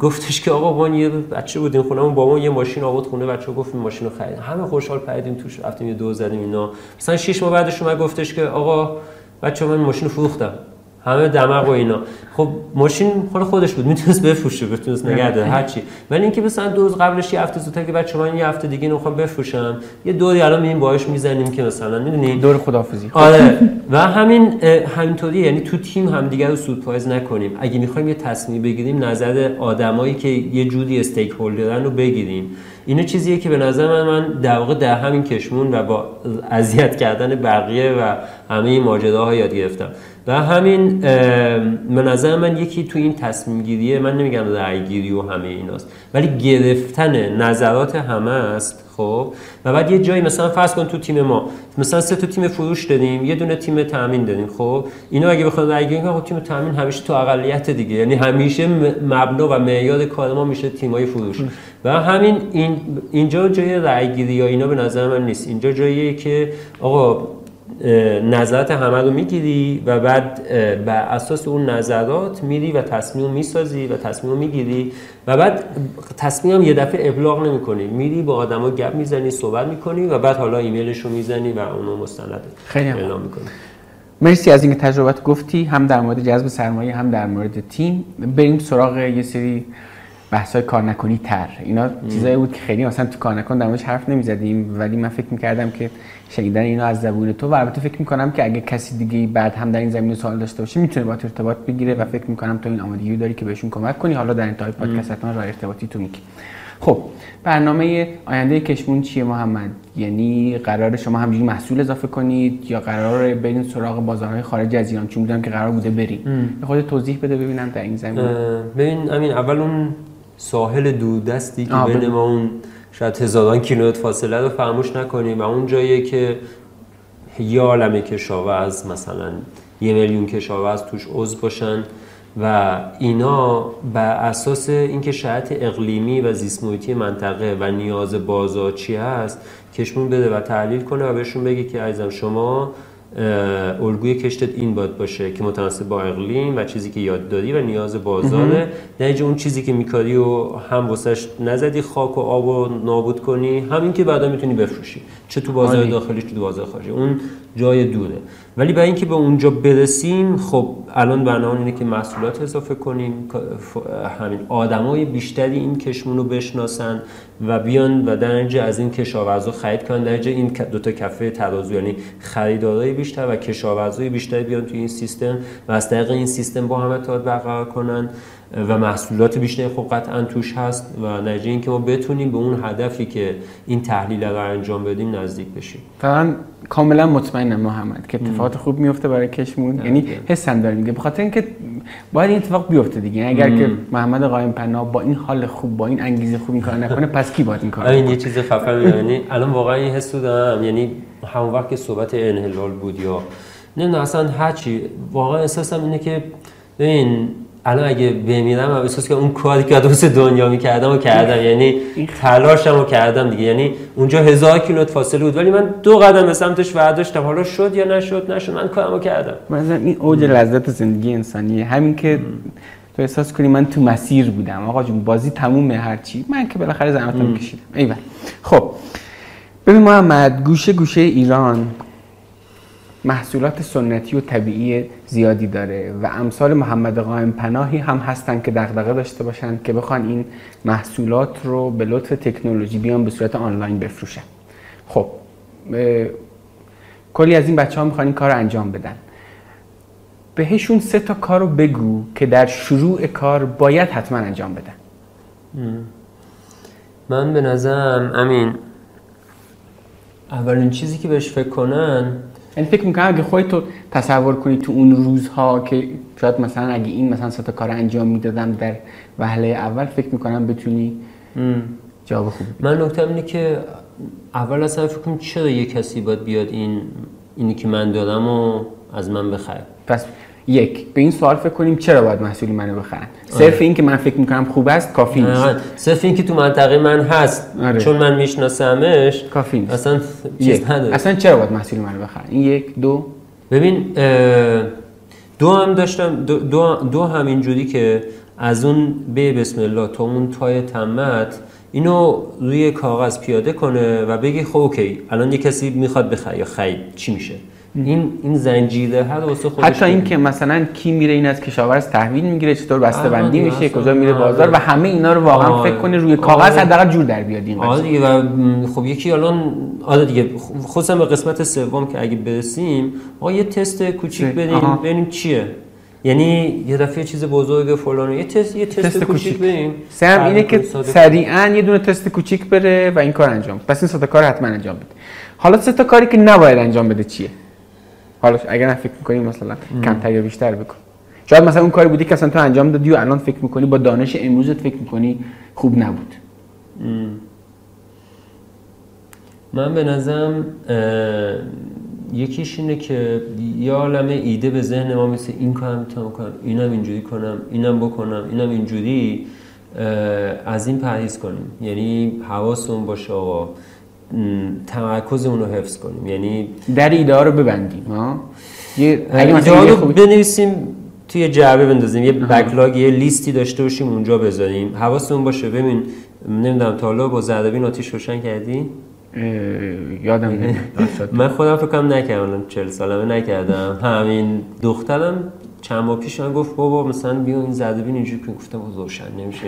گفتش که آقا ما یه بچه بودیم خونمون با ما یه ماشین آورد خونه بچه گفت ماشین رو خرید. همه خوشحال پریدیم توش رفتیم یه دو زدیم اینا. مثلا 6 ماه بعدش اومد گفتش که آقا بچه من ماشین فروختم. همه دماغ و اینا. خب ماشین خود خودش بود می‌تونست بفروشه بتونست نگه داره هر چی ولی اینکه مثلا دو روز قبلش یه هفته زودتر که بچه من یه هفته دیگه نمی‌خوام بفروشم یه دوری الان مییم باهاش می‌زنیم که مثلا می‌دونی؟ دور خدافظی آره. و همین همینطوری یعنی تو تیم هم دیگه رو سورپرایز نکنیم. اگه می‌خوایم یه تصمیم بگیریم نظر آدمایی که یه جوری استیک هولدرن رو بگیریم. اینو چیزیه که به نظر من من در واقع در همین کشمون و با اذیت کردن بقیه و همه این ماجراها یاد گرفتم. و همین به نظر من یکی تو این تصمیم گیریه من نمیگم رأی و همه ایناست ولی گرفتن نظرات همه است خب؟ و بعد یه جایی مثلا فرض کن تو تیم ما مثلا سه تا تیم فروش داریم یه دونه تیم تامین داریم خب؟ اینا اگه بخواد رأی گیری خب تیم تامین همیشه تو اقلیت دیگه یعنی همیشه مبنا و معیار کار ما میشه تیمای فروش. و همین این اینجا جای رأی گیری یا اینا به نظر من نیست. اینجا جاییه که آقا نظرات همه رو می‌گیری و بعد بر اساس اون نظرات میری و تصمیم می‌سازی و تصمیم می‌گیری و بعد تصمیم هم یه دفعه ابلاغ نمی‌کنی. میری با آدما گپ می‌زنی صحبت می‌کنی و بعد حالا ایمیلش رو می‌زنی و اونو مستند اعلام می‌کنی. مرسی از اینکه تجربت گفتی هم در مورد جذب سرمایه هم در مورد تیم. بریم سراغ یه سری بحث های کار نکنی تر اینا چیزایی بود که خیلی مثلا تو کار نکن در حرف نمی‌زدیم ولی من فکر می‌کردم که شنیدن اینا از زبون تو و البته فکر می‌کنم که اگه کسی دیگه بعد هم در این زمینه سوال داشته باشه می‌تونه با ارتباط بگیره و فکر می‌کنم تو این آمادگی داری که بهشون کمک کنی. حالا در انتهای پادکست حتما راه ارتباطی تو میگی. خب برنامه آینده کشمون چیه محمد؟ یعنی قرار شما همینجوری محصول اضافه کنید یا قرار برین سراغ بازارهای خارج از ایران؟ چون بودم که قرار بوده بریم خود توضیح بده ببینم در این زمین ببین امین اول اون ساحل دودستی که بین ما اون شاید هزاران کیلومتر فاصله رو فراموش نکنیم. و اون جایی که یه عالم کشاورز مثلا یه میلیون کشاورز توش عضو باشن و اینا بر اساس اینکه شرایط اقلیمی و زیست منطقه و نیاز بازار چی هست کشمون بده و تحلیل کنه و بهشون بگه که عزیزم شما الگوی کشتت این باید باشه که متناسب با اقلیم و چیزی که یاد داری و نیاز بازاره. نه اون چیزی که میکاری و هم واسش نزدی خاک و آب و نابود کنی همین که بعدا می‌تونی بفروشی. چه تو بازار داخلی چه تو بازار خارجی. اون جای دوره. ولی برای اینکه به اونجا برسیم خب الان برنامه اینه که محصولات اضافه کنیم. همین آدمای بیشتری این کشمون رو بشناسن. و بیان و در اینجا از این کشاورزا خرید کنن. در این دو تا کفه ترازو یعنی خریدارای بیشتر و کشاورزای بیشتری بیان توی این سیستم و از طریق این سیستم با هم ارتباط برقرار کنن و محصولات بیشتری خب قطعا توش هست و نتیجه اینکه ما بتونیم به اون هدفی که این تحلیل رو انجام بدیم نزدیک بشیم. فقط کاملا مطمئنم محمد که اتفاقات خوب میفته برای کشمون. یعنی حسم داره میگه. بخاطر اینکه باید این اتفاق بیفته دیگه. اگر که محمد قائم پناه با این حال خوب با این انگیزه خوب این کار نکنه پس کی باید این کار این یه چیز خفن یعنی الان واقعا این حس دارم. یعنی همون وقت که صحبت انحلال بود یا نه اصلا هرچی. واقعا احساسم اینه که ببین الان اگه بمیرم احساس که اون کاری که دوست دنیا می‌کردم و کردم یعنی تلاشم رو کردم دیگه. یعنی اونجا هزار کیلومتر فاصله بود ولی من دو قدم به سمتش برداشتم حالا شد یا نشد نشد من کارمو کردم. مثلا این اوج لذت زندگی انسانیه. همین که تو احساس کنی من تو مسیر بودم. آقا جون بازی تمومه هرچی. من که بالاخره زحمتم کشیدم. ایول. خب ببین محمد گوشه گوشه ایران. محصولات سنتی و طبیعی زیادی داره و امثال محمد قائم پناهی هم هستن که دغدغه داشته باشن که بخوان این محصولات رو به لطف تکنولوژی بیان به صورت آنلاین بفروشن. خب کلی از این بچه ها می‌خوان این کار رو انجام بدن. بهشون سه تا کار رو بگو که در شروع کار باید حتما انجام بدن. من به نظرم امین اولین چیزی که بهش فکر کنن یعنی فکر می‌کنم اگه خودتو تصور کنی تو اون روزها که شاید مثلا اگه این مثلا ستا کار انجام می‌دادم در وهله اول فکر می‌کنم بتونی جواب خوب من نکته اینه که اول اصلا فکر کنم چرا یه کسی باید بیاد این اینی که من دادم و از من بخره. پس یک به این سوال فکر کنیم چرا باید محصولی منو بخرن؟ صرف این که من فکر می‌کنم خوب است کافی نیست. صرف این که تو منطقه من هست آره. چون من میشناسمش کافی نیست. اصلا چیز نداره. اصلا چرا باید محصولی منو بخرن؟ این یک. دو. ببین دو هم داشتم دو, دو, دو هم اینجوری که از اون به بسم الله تا اون تای تمت اینو روی کاغذ پیاده کنه و بگی خب اوکی الان یه کسی می‌خواد بخره یا خرید چی میشه؟ این این زنجیره هر واسه خودش حتی این که مثلا کی میره این از کشاورز تحویل می‌گیره چطور بسته بندی میشه کجا میره بازار و همه اینا رو واقعا فکر کنه روی کاغذ حداقل جور در بیاد این آره دیگه و خب یکی الان آره دیگه خصوصا به قسمت سوم که اگه برسیم آقا یه تست کوچیک بدیم ببینیم چیه. یعنی یه دفعه چیز بزرگ فلان یه تست یه تست, تست کوچیک بریم سم اینه که سریعا یه دونه تست کوچیک بره و این کار انجام پس این سه کار حتما انجام بده. حالا سه تا کاری که نباید انجام بده چیه؟ حالا اگر فکر می‌کنی مثلا کمتر یا بیشتر بکن. شاید مثلا اون کاری بودی که اصلا تو انجام دادی و الان فکر می‌کنی با دانش امروزت فکر می‌کنی خوب نبود. من به نظرم یکیش اینه که یه عالمه ایده به ذهن ما مثل این کارم می‌تونم کنم اینم اینجوری کنم اینم بکنم اینم اینجوری از این پرهیز کنیم. یعنی حواسمون باشه آقا. تمرکز اون رو حفظ کنیم. یعنی در ایده رو ببندیم ها؟ یه رو بنویسیم توی جعبه بندازیم. یه بکلاگ یه لیستی داشته باشیم اونجا بذاریم. حواستون باشه. ببین نمی‌دونم تا حالا با زردبین آتیش روشن کردی؟ یادم نمیاد. من خودم فکر کنم نکردم. 40 سالمه نکردم. همین دخترم چند ماه پیش من گفت بابا مثلا بیا این زده بین اینجوری که گفتم روشن نمیشه.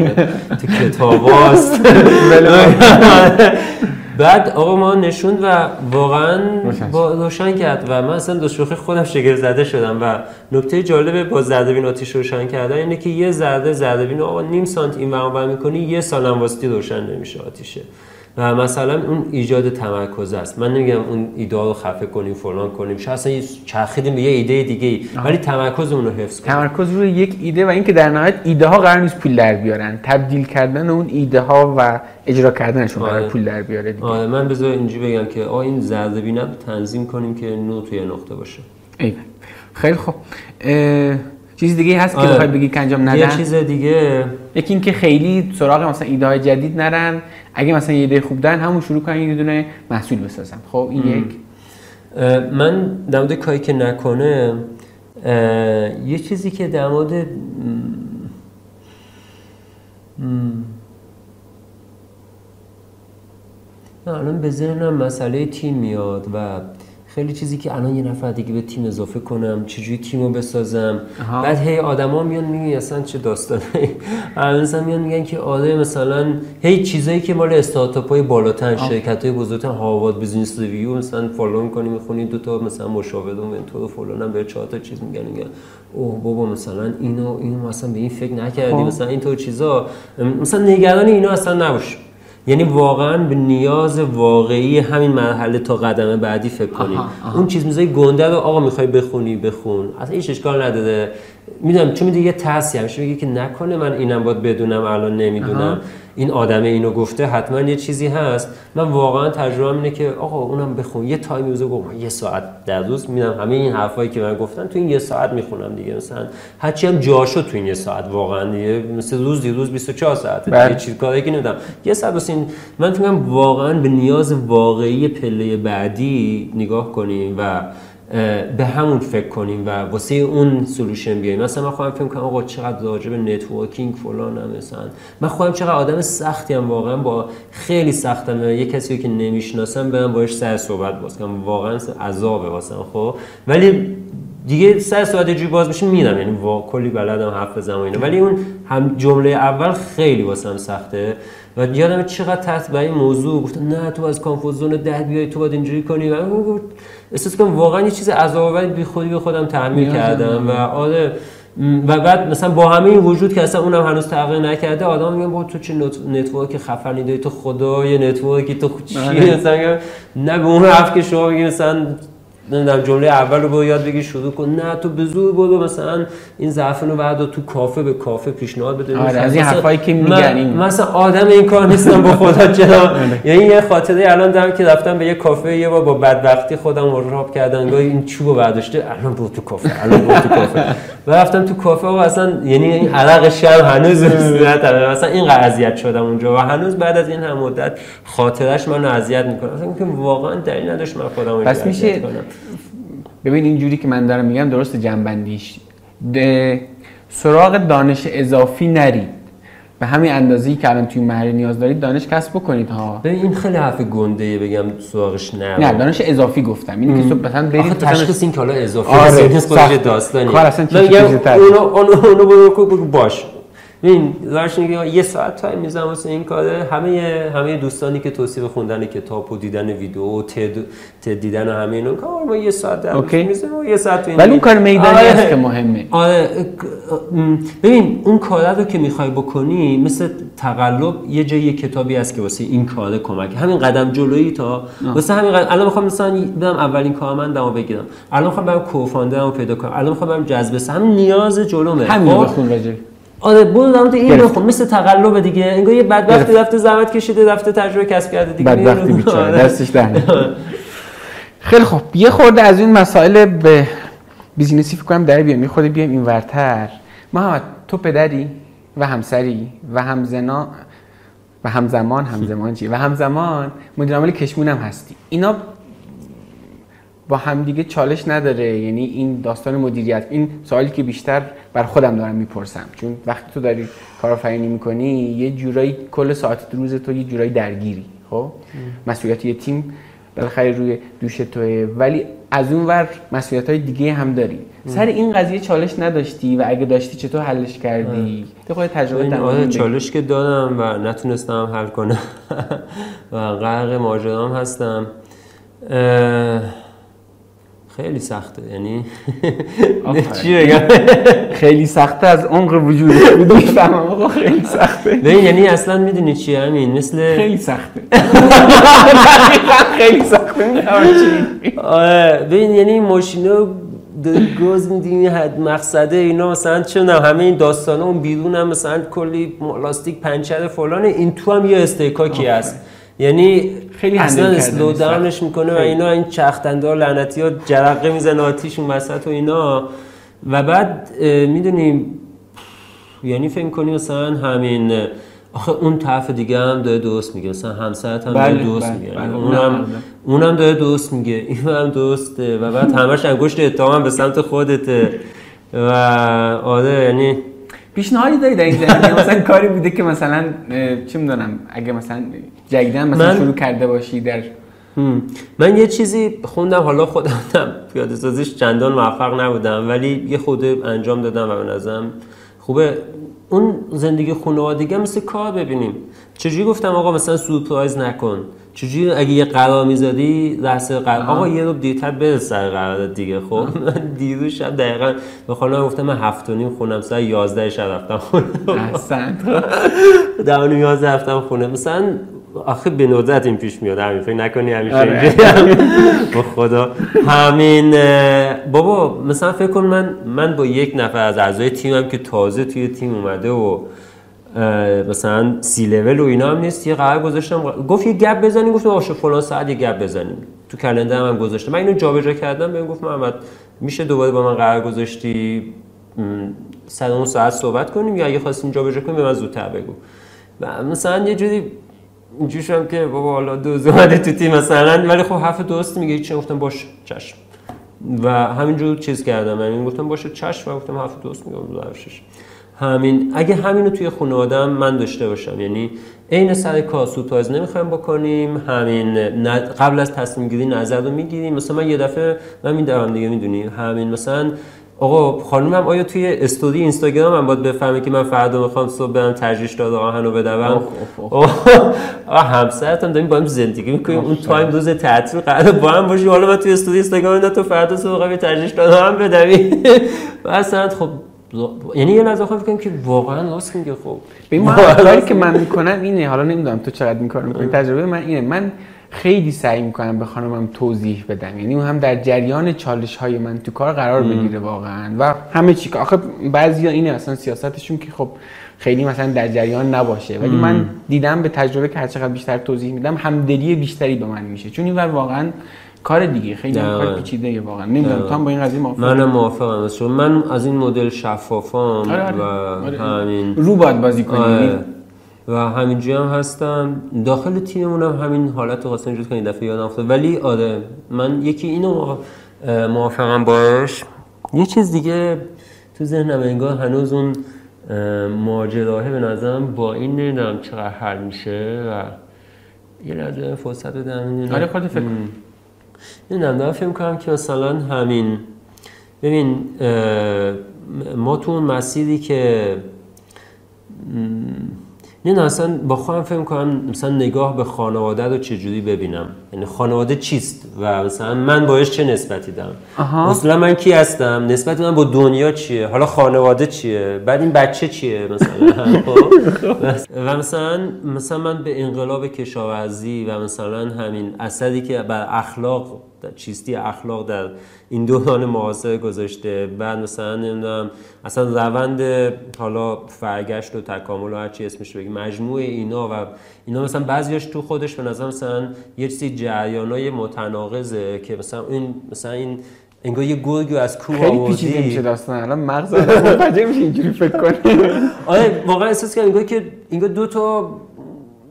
تو کتاب هاست. بعد آقا ما نشوند و واقعا با روشن کرد و من اصلا دو شوخی خودم شگفت زده شدم و نکته جالب با زردبین آتیش روشن کردن اینه که یه زرده زردبین آقا نیم سانت این ور می‌کنی یه سال هم روشن نمیشه آتیشه. و مثلا اون ایجاد تمرکز است. من نمیگم اون ایده رو خفه کنیم فلان کنیم. شاید اصلا چرخیدیم به یه ایده دیگه ای. ولی تمرکز اون رو حفظ کنیم. تمرکز روی یک ایده و اینکه در نهایت ایده ها قرار نیست پول در بیارن. تبدیل کردن اون ایده ها و اجرا کردنشون قرار آره. پول در بیاره دیگه. آره من بذار اینجوری بگم که آ این زرد بینم تنظیم کنیم که نو توی نقطه باشه. ایوه. خیلی خوب. چیز دیگه هست که آره. بخوای بگی که انجام ندن؟ یه چیز دیگه. یکی اینکه خیلی سراغ مثلا ایده های جدید نرن. اگه مثلا یه ایده خوب دارن همون شروع کنن یه دونه محصول بسازن. خب این یک. من در مورد کاری که نکنه یه چیزی که در مورد الان به ذهنم مسئله تیم میاد و خیلی چیزی که الان یه نفر دیگه به تیم اضافه کنم چجوری تیمو بسازم. آها. بعد هی آدما میان میگن اصلا چه داستانه مثلا میان میگن که آده مثلا هی چیزایی که مال استارتاپ های بالاتر شرکت های بزرگتر Harvard Business Review مثلا follow می‌کنی می‌خونی دو تا مثلا مشاور و mentor فلان هم به چهار تا چیز میگن میگن اوه بابا مثلا اینو اینو مثلا به این فکر نکردی خب. مثلا اینطور چیزا. مثلا نگران اینا اصلا نباش. یعنی واقعا به نیاز واقعی همین مرحله تا قدم بعدی فکر کنیم اون چیز میزای گنده رو آقا می‌خوای بخونی بخون. اصلا هیچ اشکال نداره. می‌دونم چون میگه یه تاسی همیشه میگه که نکنه من اینم باید بدونم الان نمی‌دونم. این آدم اینو گفته حتما یه چیزی هست. من واقعا تجربه اینه که آقا اونم بخون. یه تایمی روزو گفتم یه ساعت در روز میدم همه این حرفایی که من گفتم تو این یه ساعت می‌خونم دیگه. مثلا هرچی هم جاشو تو این یه ساعت واقعا دیگه. مثل روز دی روز 24 ساعت بله. چیز کاری که نمیدم یه ساعت این من فکر واقعا به نیاز واقعی پله بعدی نگاه کنیم و به همون فکر کنیم و واسه اون سولوشن بیایم مثلا من خواهم فکر کنم آقا چقدر راجع به نتورکینگ فلان هم مثلا. من خواهم چقدر آدم سختی هم واقعا با خیلی سختم. یه کسی که نمی‌شناسم برم باش سر صحبت باز کنم. واقعا عذابه واسه خب؟ ولی دیگه سر صحبت جوی باز بشه میدم یعنی وا کلی بلدم حرف بزنم اینا. ولی اون هم جمله اول خیلی واسم سخته. و یادم چقدر تحت به این موضوع. گفتن نه تو از comfort zone ت بیای تو باید اینجوری کنی. و احساس کنم واقعا یه چیز عذاب‌آور بی خودی به خودم تحمیل کردم و آره و بعد مثلا با همه این وجود که اصلا اونم هنوز تغییر نکرده آدم میگن با تو چه network خفنی داری؟ تو خدای network ی تو چی بله. مثلا نه به اون حرف که شما میگی مثلا نمی‌دونم جمله اول رو با یاد بگی شروع کن. نه تو به زور برو مثلا این ضعف رو بعد تو کافه به کافه پیشنهاد بده. آره از این حرفایی که میگن مثلا آدم این کار نیستم با خدا چرا؟ بله. یعنی یه خاطره الان دارم که رفتم به یه کافه یه بار با بدبختی خودم راب کردن گاهی این چوبو برداشته الان برو تو کافه الان برو تو کافه. و رفتم تو کافه و اصلا یعنی این عرق شب هنوز نمیاد مثلا این اذیت شدم اونجا و هنوز بعد از این هم مدت خاطرش منو اذیت می‌کنه. اصلا اینکه واقعا دلیل نداشت من خودم پس میشه ببین اینجوری که من دارم میگم درست جنبندیش. سراغ دانش اضافی نرید به همین اندازه‌ای که الان توی محل نیاز دارید دانش کسب بکنید ها. ببین این خیلی حرف گنده بگم سراغش نه. نه دانش اضافی گفتم. اینی که مثلا برید تشخیص این کالا اضافی آره خودش داستانی کار اصلا چیزی اونو اونو اونو باش. این ورش یه ساعت تایم می‌زنم واسه این کاره. همه همه دوستانی که توصیه خوندن کتاب و دیدن ویدیو و تد دیدن و همه اینا کار ما یه ساعت در می‌زنم یه ساعت ولی اون کار میدانی آره. است که مهمه. آره. ببین اون کار رو که می‌خوای بکنی مثل تقلب یه جای کتابی هست که واسه این کار کمک. همین قدم جلویی تا واسه همین قدم الان می‌خوام مثلا برم اولین کارمندمو بگیرم. الان می‌خوام برم کوفاندرمو پیدا کنم. الان می‌خوام برم جذب همین نیاز جلومه. همین خب؟ بخون راجع آره برو در این بخون مثل تقلب دیگه. انگار یه بدبختی رفته زحمت کشیده رفته تجربه کسب کرده دیگه. بدبختی بیچاره. آره. دستش در خیلی خب یه خورده از این مسائل به بیزینسی فکر کنم در بیام. یه خورده بیام این ورتر. محمد تو پدری و همسری و همزنا و همزمان همزمان چی؟ و همزمان مدیر عامل کشمون هم هستی. اینا با همدیگه چالش نداره. یعنی این داستان مدیریت این سوالی که بیشتر بر خودم دارم می‌پرسم. چون وقتی تو داری کارآفرینی می‌کنی یه جورایی کل ساعت روز تو یه جورایی درگیری خب؟ مسئولیت یه تیم بالاخره روی دوش توه. ولی از اون ور مسئولیت های دیگه هم داری. سر این قضیه چالش نداشتی و اگه داشتی چطور حلش کردی؟ تو خود تجربه در آره. چالش که دادم و نتونستم حل کنم و غرق ماجرام هستم. اه، خیلی سخته یعنی. چی بگم؟ خیلی سخته از عمق می‌فهمم آقا خیلی سخته. ببین یعنی اصلا می‌دونی چیه همین مثل خیلی سخته. خیلی سخته. چی آره ببین یعنی ماشینا داری گاز میدی این حد مقصده اینا مثلا چه می‌دونم همه این داستانا اون بیرون هم مثلا کلی لاستیک پنچر فلانه این تو هم یه استیکاکی هست. یعنی خیلی اصلا اسلو داونش. می‌کنه و. اینا این چختنده ها لعنتی ها جرقه می‌زنه آتیش اون وسط و اینا. و بعد می‌دونیم یعنی فکر کنی مثلا همین آخه اون طرف دیگه هم داره درست میگه. مثلا همسرت هم داره بله، درست بله، میگه. بله، یعنی اونم اونم داره درست میگه. این هم درسته. و بعد همش انگشت اتهام به سمت خودته. و آره یعنی پیشنهادی داری در این زمینه؟ مثلا کاری بوده که مثلا چه می‌دونم اگه مثلا جدیدن مثلا من- شروع کرده باشی در هم. من یه چیزی خوندم حالا خودم پیاده سازیش چندان موفق نبودم ولی یه خود انجام دادم و به نظرم خوبه. اون زندگی خانوادگی مثل کار ببینیم. چجوری گفتم آقا مثلا سورپرایز نکن. چجوری اگه یه قرار می‌زدی لحظه قرار آقا یه رو دیرتر برس سر قرار دیگه خب؟ من دیروز شب دقیقا به خانم گفتم من هفت و نیم خونم ساعت 11 شب رفتم خونه. احسن. و نیم یازده رفتم خونه. مثلا آخه به ندرت این پیش میاد همین فکر نکنی همیشه آره. با خدا. همین بابا مثلا فکر کن من من با یک نفر از اعضای تیمم که تازه توی تیم اومده و مثلا سی لول و اینا هم نیست. یه قرار گذاشتم. گفت یه گپ بزنیم گفتم آشه فلان ساعت یه گپ بزنیم. تو کلندر هم, گذاشتم. من اینو جابجا کردم. بهم گفت محمد میشه دوباره با من قرار گذاشتی؟ سر اون ساعت صحبت کنیم یا اگه خواستیم جابجا کنیم به من زودتر بگو. و مثلا یه جوری اینجوری شدم که بابا حالا دوز اومده تو تیم مثلا. ولی خب حرف درست میگه. چه گفتم باش چشم. و همینجور چیز کردم. یعنی گفتم باشه چشم. و گفتم حرف درست میگم همین اگه همینو توی خانوادم من داشته باشم. یعنی عین سر کار سورپرایز نمی‌خوایم بکنیم همین قبل از تصمیم گیری نظر رو می‌گیریم. مثلا من یه دفعه من میدارم دیگه می‌دونی. همین مثلا آقا خانومم آیا توی استوری اینستاگرام هم باید بفهمه که من فردا می‌خوام صبح برم ترجیش داد آهن رو بدوم؟ آقا همسرت هم داریم با هم زندگی می‌کنیم. اون تایم روز تعطیل قرار با هم باشی حالا من توی استوری اینستاگرام اینا تو فردا صبح قبل ترجیش داد هم بدوی. و اصلا خب یعنی یه لحظه فکر که واقعا راست میگه خب. به این واقعا کاری که من می‌کنم اینه حالا نمی‌دونم تو چقدر این کار می‌کنی. تجربه من اینه من خیلی سعی می‌کنم به خانمم توضیح بدم. یعنی اون هم در جریان چالش های من تو کار قرار بگیره واقعا. و همه چی. که آخه بعضیا اینه اصلا سیاستشون که خب خیلی مثلا در جریان نباشه. ولی من دیدم به تجربه که هر چقدر بیشتر توضیح میدم همدلی بیشتری به من میشه. چون اینور واقعا کار دیگه خیلی هم کار. پیچیده واقعا نمی‌دونم تو هم با این قضیه موافقی منم موافقم چون من از این مدل شفافام آره، آره. و آره. همین رو باید بازی کنی آره. و همینجوری هم هستم داخل تیممون هم همین حالت رو خواستم اینجوری کنم دفعه یادم افتاد ولی آره من یکی اینو موافقم باش یه چیز دیگه تو ذهنم انگار هنوز اون اه، ماجراه به نظرم با این نمی‌دونم چقدر حل میشه و یه لحظه فرصت بدم. آره خودت فکر. نمی‌دونم دارم فکر کنم که مثلا همین ببین ما تو اون مسیری که نه اصلا با خودم فکر کنم مثلا نگاه به خانواده رو چجوری ببینم؟ یعنی خانواده چیست و مثلا من باش چه نسبتی دارم. اصلا من کی هستم؟ نسبت من با دنیا چیه؟ حالا خانواده چیه؟ بعد این بچه چیه مثلا؟ خب؟ و مثلا مثلا من به انقلاب کشاورزی و مثلا همین اثری که بر اخلاق چیستی اخلاق در این دوران معاصر گذاشته. بعد مثلا نمی‌دونم اصلا روند حالا فرگشت و تکامل و هر چی اسمش بگی مجموع اینا و اینا مثلا بعضیاش تو خودش به نظر مثلا یه چیزی جریانای متناقضه که مثلا این مثلا این انگار یه گرگی از کوه خیلی آوردی. پیچیده میشه داستان الان مغز آدم میشه اینجوری فکر کنی آره واقعا احساس کردم انگار که انگار دو تا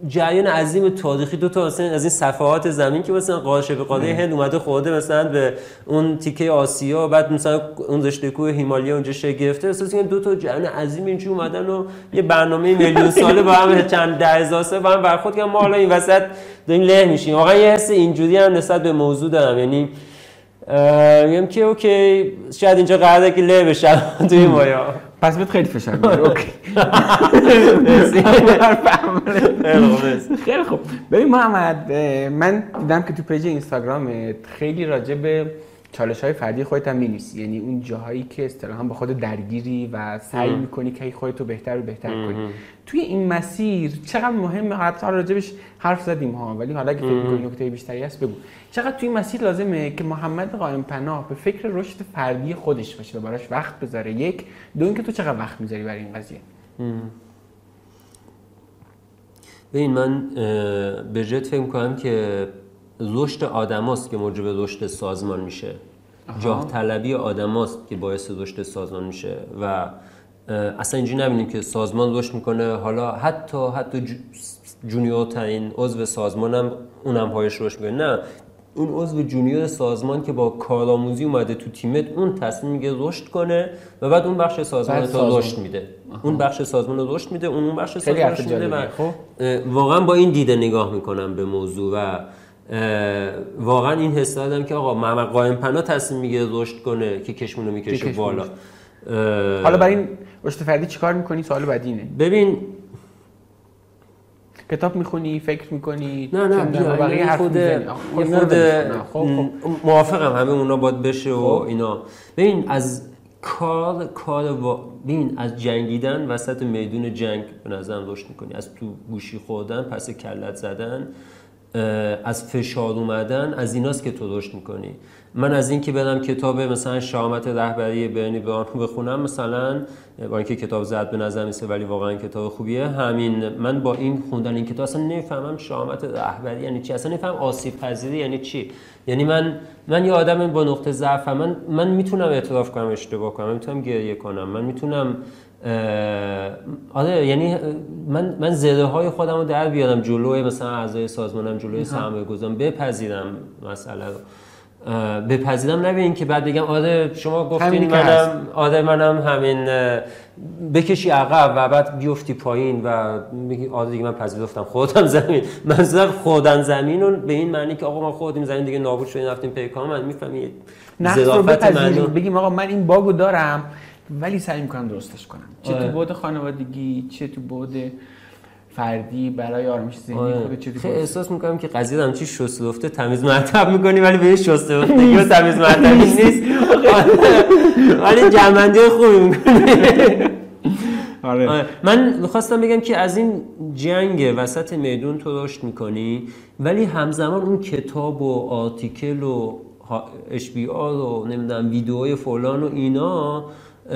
جریان عظیم تاریخی دو تا مثلا از این صفحات زمین که مثلا قاشه به قاده هند اومده خورده مثلا به اون تیکه آسیا بعد مثلا اون رشته کوه هیمالیا اونجا شکل گرفته. احساس کردم دو تا جریان عظیم اینجوری اومدن و یه برنامه میلیون ساله با هم چند ده هزار سال با هم برخورد کردن. ما حالا این وسط داریم له میشیم. واقعا یه حس اینجوری هم نسبت به موضوع دارم. یعنی میگم که اوکی شاید اینجا قراره که له بشم توی مایا. پس بهت خیلی فشار میاد اوکی. خیلی خوب ببین محمد من دیدم که تو page اینستاگرامت خیلی راجع به چالش های فردی خودت هم می‌نویسی. یعنی اون جاهایی که اصطلاحا با خود درگیری و سعی می‌کنی که خودت رو بهتر و بهتر کنی. توی این مسیر چقدر مهمه؟ حتی راجع‌بهش حرف زدیم ها ولی حالا اگه فکر می‌کنی نکته بیشتری هست بگو. چقدر توی این مسیر لازمه که محمد قائم پناه به فکر رشد فردی خودش باشه و براش وقت بذاره؟ یک دو اینکه تو چقدر وقت می‌ذاری برای این قضیه؟ ببین من به جد فکر کنم که رشد آدماست که موجب رشد سازمان میشه. جاه طلبی آدماست که باعث رشد سازمان میشه و اصلا اینجوری نبینیم که سازمان رشد می‌کنه. حالا حتی حتی junior ترین عضو سازمانم اونم پایش رشد می‌کنه. نه اون عضو junior سازمان که با کارآموزی اومده تو تیمت اون تصمیم میگه رشد کنه و بعد اون بخش سازمان تو رشد میده. اون بخش سازمان رو رشد میده اون اون بخش سازمان رشد میده و خب. واقعا با این دیده نگاه می‌کنم به موضوع و واقعا این حس دادم که آقا محمد قائم پنا تصمیم میگه رشد کنه که کشمون رو می‌کشه بالا. حالا برای این رشد فردی چیکار می‌کنی؟ سوال بعدی اینه. ببین کتاب می‌خونی فکر می‌کنی نه نه بقیه حرف خود خب، خب. موافقم همه اونا باید بشه و خب. اینا. ببین از کار کار ببین از جنگیدن وسط میدون جنگ به نظرم رشد می‌کنی. از تو گوشی خوردن پس کلت زدن. از فشار اومدن از ایناست که تو رشد می‌کنی. من از اینکه بدم کتاب مثلا شامت رهبری برنی بران بخونم مثلا با اینکه کتاب زد به نظر میسه ولی واقعا کتاب خوبیه همین من با این خوندن این کتاب اصلا نمی‌فهمم شامت رهبری یعنی چی؟ اصلا نمیفهم آسیب پذیری یعنی چی؟ یعنی من من یه آدم با نقطه ضعف من من می‌تونم اعتراف کنم اشتباه کنم می‌تونم گریه کنم من می‌تونم آره یعنی من من زده های خودم رو در بیارم جلوی مثلا اعضای سازمانم جلوی سرمایه گذارم بپذیرم مسئله رو. بپذیرم نه که بعد بگم آره شما گفتین منم آره منم همین بکشی عقب و بعد بیفتی پایین و بگی آره دیگه من پذیرفتم خودم زمین. منظور خودن زمین رو به این معنی که آقا ما خودیم زمین دیگه نابود شدیم رفتیم پیکان من می‌فهمی ظرافت من بگیم آقا من این باگو دارم ولی سعی می‌کنم درستش کنم چه تو آره. بود خانوادگی چه تو بود فردی برای آرامش ذهنی آره. خود چه خیلی احساس می‌کنم که قضیه هم چی شسته افته تمیز مرتب می‌کنی ولی به شسته افتگی و تمیز مرتبی نیست ولی جمعندی خوبی می‌کنی آره. من می‌خواستم بگم که از این جنگ وسط میدون تو رشد می‌کنی ولی همزمان اون کتاب و آرتیکل و اش بی آر و نمی‌دونم ویدیوهای فلان و اینا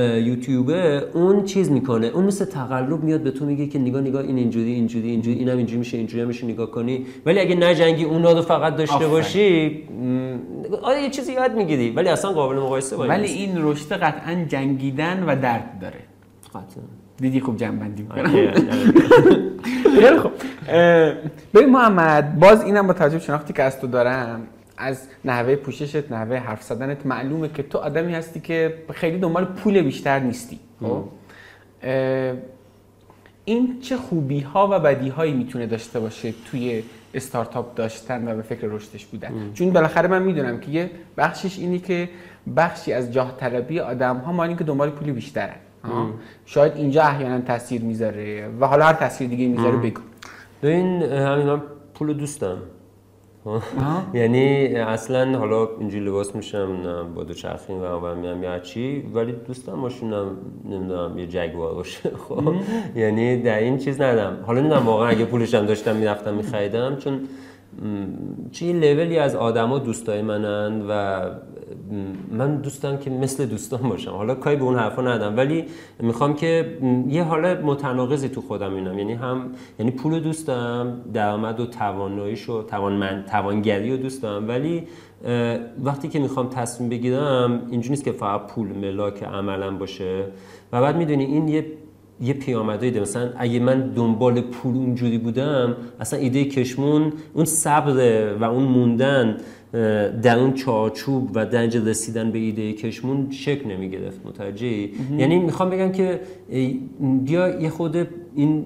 یوتیوبه اون چیز می‌کنه. اون مثل تقلب میاد به تو میگه که نگاه نگاه این اینجوری اینجوری اینجوری اینم اینجوری میشه اینجوری میشه نگاه کنی. ولی اگه نجنگی اونا رو فقط داشته باشی آره یه چیزی یاد می‌گیری. ولی اصلا قابل مقایسه با ولی این رشد قطعا جنگیدن و درد داره. قطعا. دیدی خوب جمع بندی آره،. خیلی خوب. ببین محمد باز اینم با توجه شناختی که از تو دارم از نحوه پوششت نحوه حرف زدنت معلومه که تو آدمی هستی که خیلی دنبال پول بیشتر نیستی. خب؟ این چه خوبی ها و بدی هایی می‌تونه داشته باشه توی استارتاپ داشتن و به فکر رشدش بودن؟ ام. چون بالاخره من می‌دونم که یه بخشش اینی که بخشی از جاه طلبی آدم ها مال که دنبال پول بیشترن. شاید اینجا احیانا تاثیر می‌ذاره و حالا هر تاثیر دیگه می‌ذاره بگو. این همین من پول دوستم یعنی اصلا حالا اینجوری لباس میشم با دو چرخین و اول میام یا چی ولی دوستم ماشینم نمی‌دونم یه جگوار باشه. خب یعنی در این چیز ندم حالا نمی‌دونم واقعا اگه پولشم داشتم می‌رفتم میخریدم چون چه لولی از آدما دوستای منن و من دوستم که مثل دوستان باشم. حالا کاری به اون حرفا ندم ولی می‌خوام که یه حال متناقضی تو خودم اینم یعنی هم یعنی پول دوستم درآمد و تواناییش و توان توانگری دوست دارم ولی وقتی که می‌خوام تصمیم بگیرم اینجوری نیست که فقط پول ملاک عملا باشه. و بعد می‌دونی این یه یه پیامدهایی ده مثلا اگه من دنبال پول اونجوری بودم اصلا ایده کشمون اون صبر و اون موندن در اون چارچوب و دنج رسیدن به ایده کشمون شکل نمی گرفت متوجه یعنی می‌خوام بگم که بیا یه خود این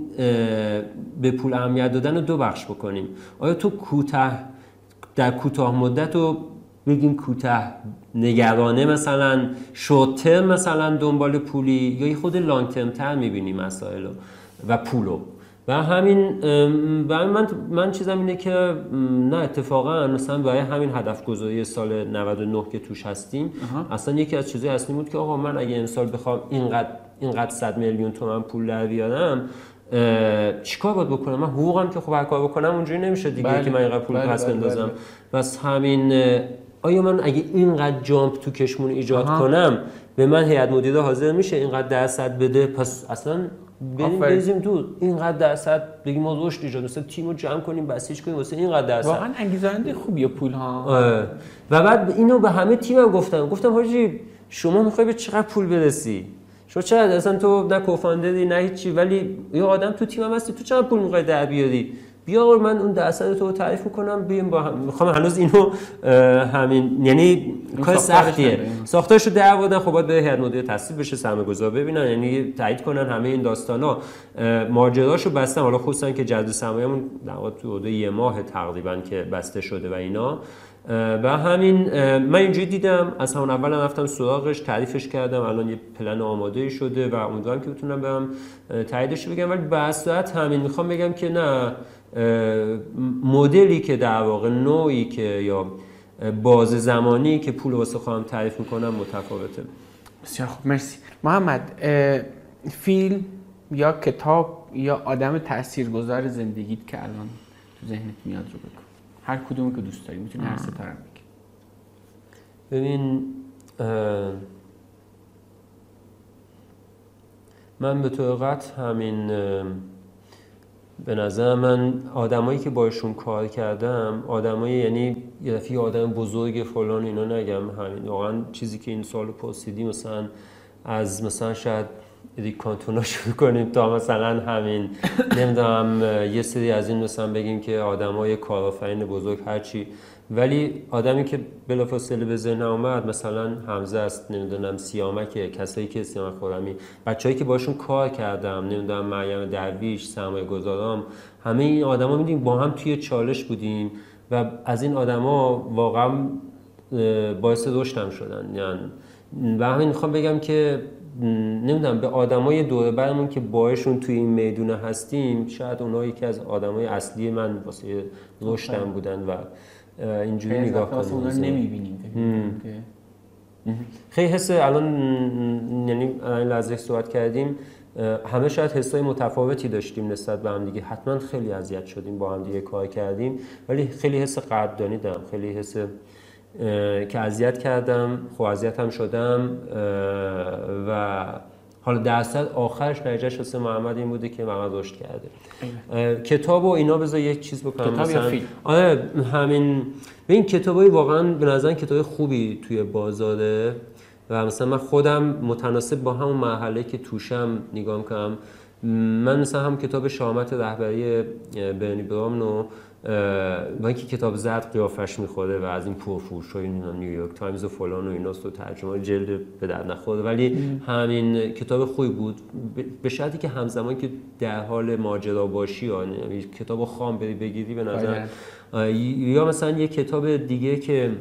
به پول اهمیت دادن رو دو بخش بکنیم. آیا تو کوتاه در کوتاه مدت و بگیم کوتاه نگرانه مثلا شورت مثلا دنبال پولی یا یه خود لانگ ترم تر می‌بینی مسائل و پولو و همین و من من چیزم اینه که نه اتفاقا مثلا برای همین هدف گذاری سال 99 که توش هستیم اصلا یکی از چیزهای اصلی بود که آقا من اگه امسال بخوام اینقدر اینقدر 100 میلیون تومن پول در بیارم چیکار باید بکنم من حقوقم که خب هر کار بکنم اونجوری نمیشه دیگه بله. که من اینقدر پول بله پس بله بندازم بله. بس همین آیا من اگه اینقدر جامپ تو کشمون ایجاد کنم به من هیئت مدیره حاضر میشه اینقدر درصد بده پس اصلا بریم بریزیم تو اینقدر درصد بگیم ما رشد ایجاد مثلا تیمو جمع کنیم بسیج کنیم واسه اینقدر درصد. واقعا انگیزنده خوبیه پول ها و بعد اینو به همه تیمم گفتم. گفتم حاجی شما می‌خوای به چقدر پول برسی؟ شما چقدر؟ اصلا تو نه کوفاندری نه هیچی. ولی یه آدم تو تیمم هستی تو چقدر پول می‌خوای در بیاری؟ بیا من اون درصد تو تعریف می‌کنم بیم با هم می‌خوام هنوز اینو همین یعنی کار سختیه. ساختارش رو در آوردن خب باید به هیئت مدیره تصویب بشه سرمایه‌گذار ببینن یعنی تایید کنن همه این داستانا. ماجراشو بستن. حالا خصوصا که جذب سرمایه‌مون در واقع تو یه ماه تقریبا که بسته شده و اینا. و همین من اینجوری دیدم از همون اول رفتم سراغش تعریفش کردم الان یه پلن آماده شده و امیدوارم که بتونم برم تاییدش بگم. ولی به همین می‌خوام بگم که نه مدلی که در واقع نوعی که یا باز زمانی که پول واسه خواهم تعریف می‌کنم متفاوته. بسیار خوب مرسی. محمد فیلم یا کتاب یا آدم تاثیرگذار زندگیت که الان تو ذهنت میاد رو بگو. هر کدومی که دوست داری می‌تونی هر ستاره بگی. ببین من به طور همین به نظر من آدمایی که باشون کار کردم آدمایی یعنی یه دفعه آدم بزرگ فلان اینا نگم همین واقعا چیزی که این سال پرسیدی مثلا از مثلا شاید ادیک کانتونا شروع کنیم تا مثلا همین نمی‌دونم یه سری از این مثلا بگیم که آدمای کارآفرین بزرگ هرچی ولی آدمی که بلافاصله به ذهن اومد مثلا حمزه است نمی‌دونم سیامک کسایی که سیامک خورمی بچه‌ای که باشون کار کردم نمی‌دونم مریم درویش سرمایه گذارام همه این آدما میدیم با هم توی چالش بودیم و از این آدما واقعا باعث رشدم شدن. یعنی و همین می‌خوام بگم که نمی‌دونم به آدمای دور برمون که باهاشون توی این می‌دونه هستیم شاید اونها یکی از آدمای اصلی من واسه رشدم بودن و اینجوری نگاه کنیم اونا نمی‌بینیم خیلی حس الان یعنی لحظه صحبت کردیم همه شاید حسای متفاوتی داشتیم نسبت به هم دیگه. حتما خیلی اذیت شدیم با هم دیگه کار کردیم. ولی خیلی حس قدردانی دارم. خیلی حس که اذیت کردم خب اذیت هم شدم و حالا درصد آخرش نتیجهش واسه محمد این بوده که محمد رشد کرده. کتاب و اینا بذار یک چیز بکنم. کتاب یا فیلم؟ آره همین به این کتابای واقعا به نظر کتاب خوبی توی بازاره. و مثلا من خودم متناسب با همون مرحله که توشم نگاه کنم من مثلا هم کتاب شامت رهبری برنی برامنو با اینکه کتاب زرد قیافش می‌خوره و از این پرفروش های نیویورک تایمز و فلان و ایناست و ترجمه جلد به در نخوره ولی همین کتاب خوبی بود. به شرطی که همزمان که در حال ماجرا باشی یا کتاب خام بری بگیری به نظر یا مثلا یه کتاب دیگه که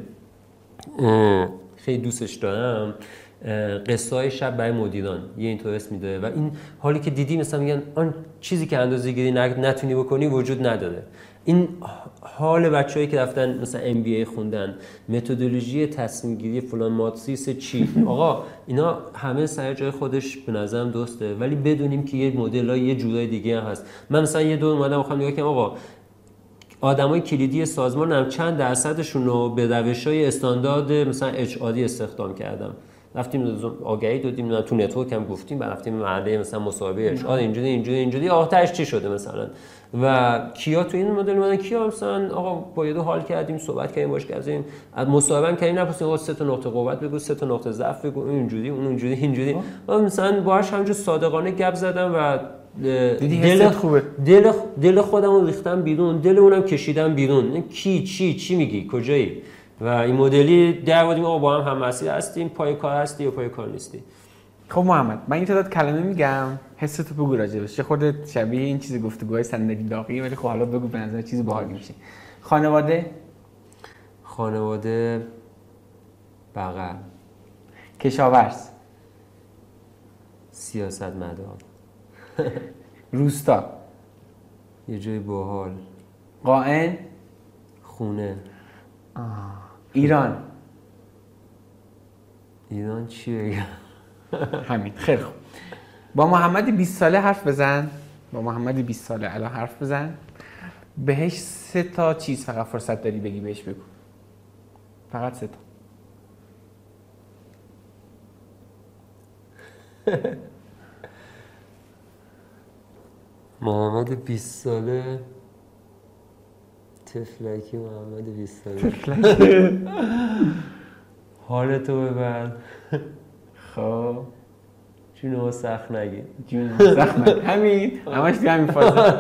خیلی دوستش دارم قصه های شب برای مدیران. یه اینطور اسم میده و این حالی که دیدی مثلا میگن آن چیزی که اندازه گیری نتونی بکنی وجود نداره. این حال بچه‌ای که رفتن مثلا ام بی ای خوندن متدولوژی تصمیم گیری فلان ماتریس چی؟ آقا اینا همه سر جای خودش به نظرم درسته. ولی بدونیم که یه مدل یه جورای دیگه هم هست. من مثلا یه دور اومدم می‌خوام نگاه کنم آقا آدمای کلیدی سازمان هم چند درصدشون رو به روش های استاندارد مثلا اچ استخدام کردم رفتیم آگهی دادیم تو نتورک هم گفتیم رفتیم محله مثلا مصاحبه ارشاد اینجوری اینجوری اینجوری. آتش چی شده مثلا؟ و کیا تو این مدل اومدن؟ کیا مثلا آقا با یه حال کردیم صحبت کردیم باش کردیم. از مصاحبه کردیم نپرسیم آقا سه تا نقطه قوت بگو سه تا نقطه ضعف بگو اینجوری اون اونجوری اینجوری. و مثلا باهاش همینجور صادقانه گپ زدم و دل خوبه. دل دل خودم رو ریختم بیرون دل اونم کشیدم بیرون. کی چی چی میگی؟ کجایی؟ و این مدلی در بودیم آقا با هم هم مسیر هستیم پای کار هستی یا پای کار نیستی؟ خب محمد من این تعداد کلمه میگم. حس تو بگو راجبش چه خودت شبیه این چیز گفتگوهای صندلی داغی ولی خب حالا بگو به نظر چیز باحالی میشه. خانواده؟ خانواده بغل. کشاورز. سیاست مدار روستا. یه جای باحال. قائن خونه. ایران. ایران چی بگم؟ همین. خیلی خوب. با محمد 20 ساله حرف بزن. با محمد 20 ساله الان حرف بزن. بهش سه تا چیز فقط فرصت داری بگی بهش بگو. فقط سه تا. محمد 20 ساله. تفلکی محمد 20 ساله. حالتو ببر خب. جونو سخت نگی جون زخمت همین. همش همین فاز.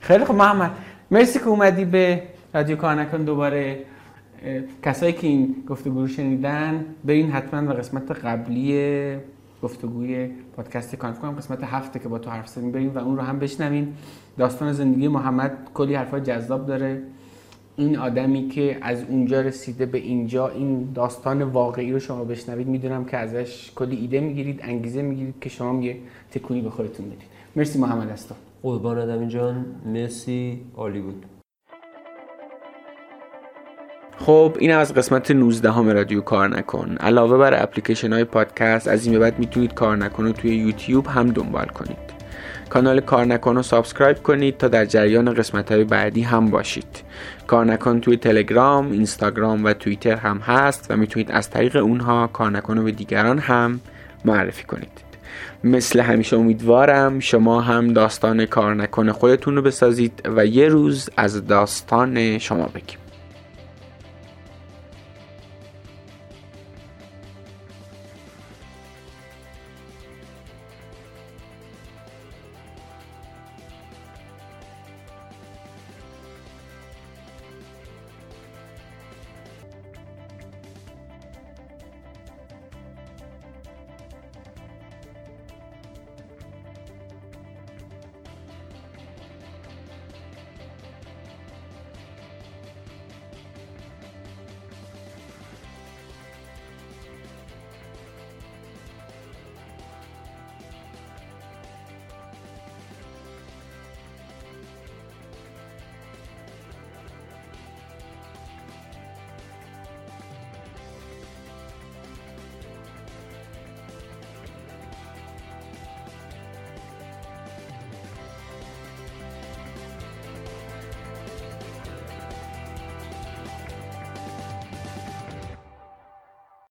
خیلی خوب محمد. مرسی که اومدی به رادیو کار نکن دوباره کسایی که این گفتگو رو شنیدن برین حتما به قسمت قبلی گفتگوی پادکست کار کنم قسمت هفته که با تو حرف زدیم بریم و اون رو هم بشنوین داستان زندگی محمد کلی حرفای جذاب داره. این آدمی که از اونجا رسیده به اینجا این داستان واقعی رو شما بشنوید می‌دونم که ازش کلی ایده می‌گیرید انگیزه می‌گیرید که شما یه تکونی به خودتون بدید. مرسی محمد تو قربان ادمی جان. مرسی. عالی بود. خب این از قسمت 19 همه رادیو کار نکن. علاوه بر اپلیکیشن های پادکست از این به بعد می‌تونید کار نکن رو توی یوتیوب هم دنبال کنید. کانال کار نکن رو سابسکرایب کنید تا در جریان قسمت های بعدی هم باشید. کار نکن توی تلگرام، اینستاگرام و توییتر هم هست و می‌تونید از طریق اونها کار نکن رو به دیگران هم معرفی کنید. مثل همیشه امیدوارم شما هم داستان کار نکن خودتون رو بسازید و یه روز از داستان شما بگیم.